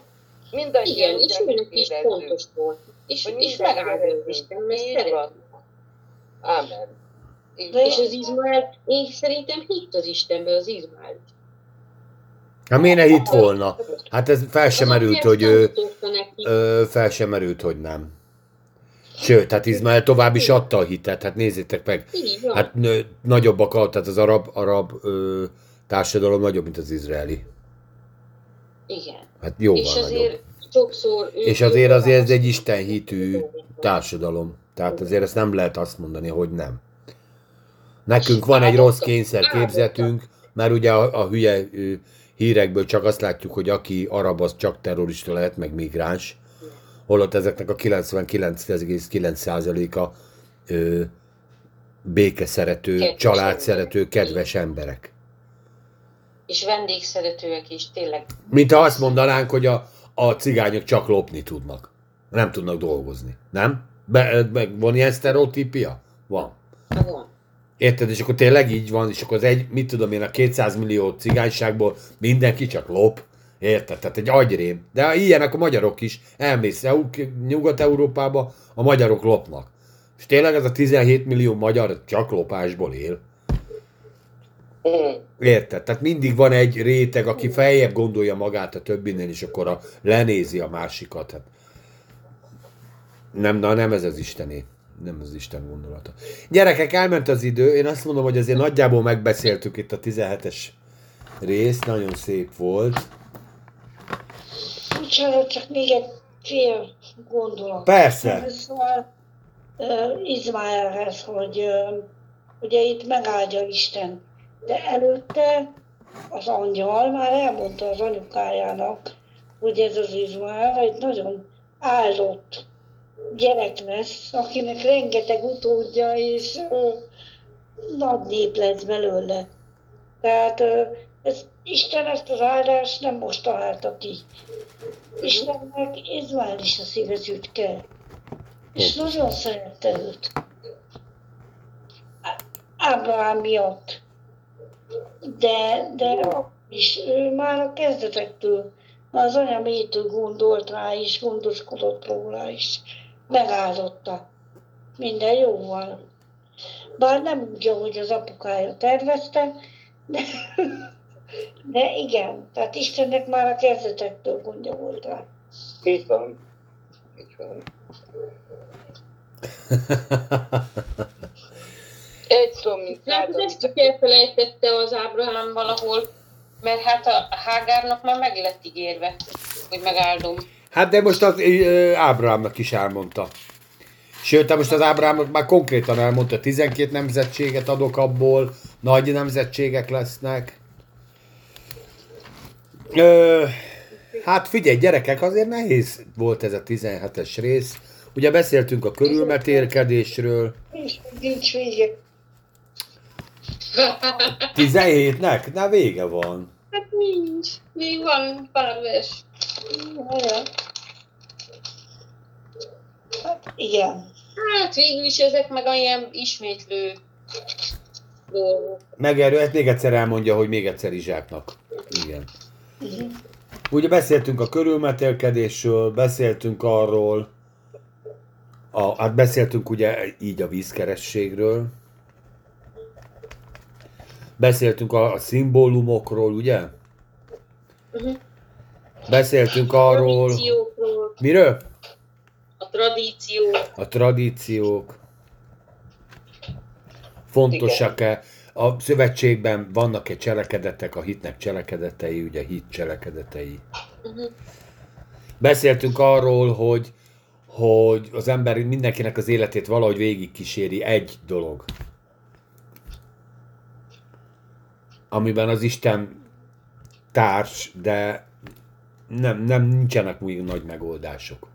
Mindannyian Igen, és őnek is fontos volt. És, és megáldja az. Isten, mert szeret. Ámen. De. És az Izmael, én szerintem hitt az Istenbe az Izmael. Hát miért ne hitt volna? Hát ez fel sem merült, hogy ő, ö, fel sem merült, hogy nem. Sőt, hát Izmael tovább is adta a hitet, hát nézzétek meg, hát nő, nagyobbak, tehát az arab, arab ö, társadalom nagyobb, mint az izraeli. Igen. Hát jóval és nagyobb. azért sokszor... ők És azért azért ez egy istenhitű társadalom. Tehát azért ezt nem lehet azt mondani, hogy nem. Nekünk van egy rossz kényszerképzetünk, mert ugye a, a hülye hírekből csak azt látjuk, hogy aki arab, az csak terrorista lehet, meg migráns. Holott ezeknek a 99,9%-a ö, békeszerető, családszerető, kedves emberek. És vendégszeretőek is, tényleg. Mint ha azt mondanánk, hogy a, a cigányok csak lopni tudnak. Nem tudnak dolgozni. Nem? Be, meg van ilyen sztereotípia? Van. Van. Érted? És akkor tényleg így van, és akkor az egy, mit tudom én, a 200 millió cigányságból mindenki csak lop. Érted? Tehát egy agyrém. De ilyenek a magyarok is. Elmész EU- Nyugat-Európába, a magyarok lopnak. És tényleg ez a 17 millió magyar csak lopásból él. Érted? Tehát mindig van egy réteg, aki feljebb gondolja magát a többinél, és akkor a, lenézi a másikat. Hát Nem, na nem ez az Istené. Nem az Isten gondolata. Gyerekek, elment az idő. Én azt mondom, hogy azért nagyjából megbeszéltük itt a 17-es részt. Nagyon szép volt. Bocsánat, csak még egy fél gondolat. Persze. Szóval uh, Izmaelhez, hogy uh, ugye itt megáldja Isten, de előtte az angyal már elmondta az anyukájának, hogy ez az Izmael egy nagyon áldott gyerek lesz, akinek rengeteg utódja, és uh, nagy nép lesz belőle. Tehát uh, ez, Isten ezt az áldást nem most találta ki. Istennek Izmael is a szívezütke. És nagyon szerette őt. Ábrahám miatt. De, de is ő már a kezdetektől, az anya mélytől gondolt rá is, gondoskodott róla is. Megáldotta. Minden jó van. Bár nem úgy, ahogy az apukája tervezte, de, [LAUGHS] de igen, tehát Istennek már a kezdetektől gondja volt rá. Így van. Így van. [LAUGHS] Egy szó, mint Hát ezt csak elfelejtette az Ábrahám valahol, mert hát a Hágárnak már meg lett ígérve, hogy megáldom. Hát de most az Ábrahámnak is elmondta. Sőt, most az Ábrahámnak már konkrétan elmondta, 12 nemzetséget adok abból, nagy nemzetségek lesznek. Ö, hát figyelj, gyerekek, azért nehéz volt ez a 17-es rész. Ugye beszéltünk a körülmetélkedésről. És nincs vége. 17-nek? Na vége van. Hát nincs. Még van. Olyan. Hát igen. Hát végül is ezek meg olyan ismétlő dolgok. Megerő, hát még egyszer elmondja, hogy még egyszer Izsáknak. Igen. Ugye beszéltünk a körülmetélkedésről, beszéltünk arról, a, hát beszéltünk ugye így a vízkerességről, beszéltünk a, a szimbólumokról, ugye? Uh-huh. Beszéltünk arról, Tradíciókról, miről? a tradíció. A tradíciók. Fontosak-e? A szövetségben vannak-e cselekedetek, a hitnek cselekedetei, ugye hit cselekedetei. Uh-huh. Beszéltünk arról, hogy, hogy az ember mindenkinek az életét valahogy végigkíséri egy dolog. Amiben az Isten társ, de nem, nem nincsenek új nagy megoldások.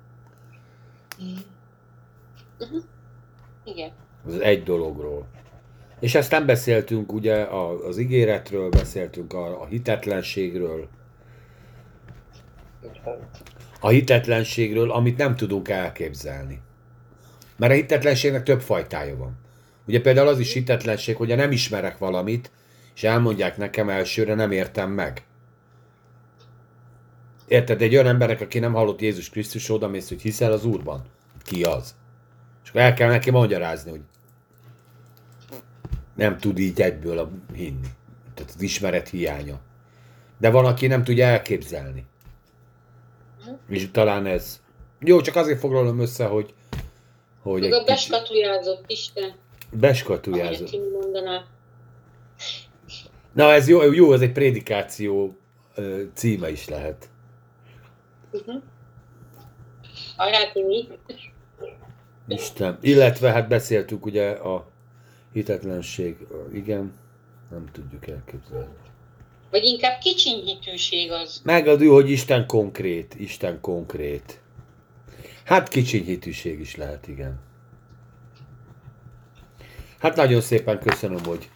Igen. Az egy dologról. És aztán beszéltünk ugye a, az ígéretről, beszéltünk a, a hitetlenségről, a hitetlenségről, amit nem tudunk elképzelni. Mert a hitetlenségnek több fajtája van. Ugye például az is hitetlenség, hogy nem ismerek valamit, és elmondják nekem elsőre, nem értem meg. Érted? Egy olyan embernek, aki nem hallott Jézus Krisztus, odamész, hogy hiszel az Úrban. Ki az? És akkor el kell neki magyarázni, hogy nem tud így egyből a, hinni. Tehát az ismeret hiánya. De van, aki nem tudja elképzelni. És talán ez... Jó, csak azért foglalom össze, hogy... hogy Meg a beskatujázott Isten, beskatujázott. ahogy mondaná. Na ez jó, jó, ez egy prédikáció címe is lehet. Uh-huh. Isten. Illetve hát beszéltük ugye a hitetlenség, igen, nem tudjuk elképzelni. Vagy inkább kicsinyhitűség az. Megadő, hogy Isten konkrét, Isten konkrét. Hát kicsiny hitűség is lehet, igen. Hát nagyon szépen köszönöm, hogy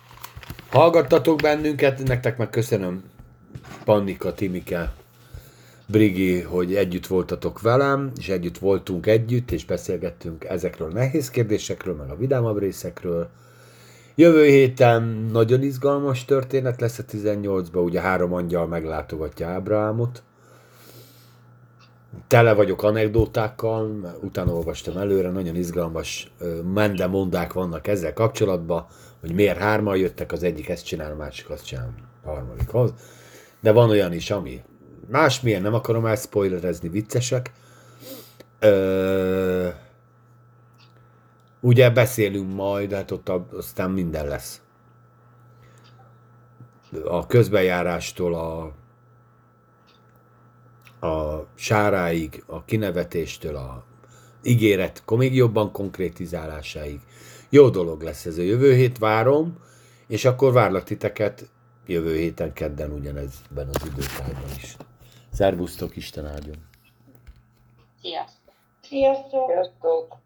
hallgattatok bennünket, nektek meg köszönöm Pannika, Timike, Brigi, hogy együtt voltatok velem, és együtt voltunk együtt, és beszélgettünk ezekről a nehéz kérdésekről, meg a vidámabb részekről. Jövő héten nagyon izgalmas történet lesz a 18-ban, ugye három angyal meglátogatja Ábrahámot. Tele vagyok anekdótákkal, utána olvastam előre, nagyon izgalmas mendemondák vannak ezzel kapcsolatban, hogy miért hárman jöttek, az egyik ezt csinál, a másik azt csinál, a harmadikhoz. De van olyan is, ami másmilyen, nem akarom elspoilerezni, viccesek. Ö, Ugye beszélünk majd, hát ott aztán minden lesz. A közbenjárástól a, a sáráig, a kinevetéstől a ígéret még jobban konkrétizálásáig. Jó dolog lesz ez a jövő hét, várom, és akkor várlak titeket jövő héten kedden ugyanezben az időtárban is. Szervusztok, Isten áldjon! Sziasztok! Sziasztok! Sziasztok!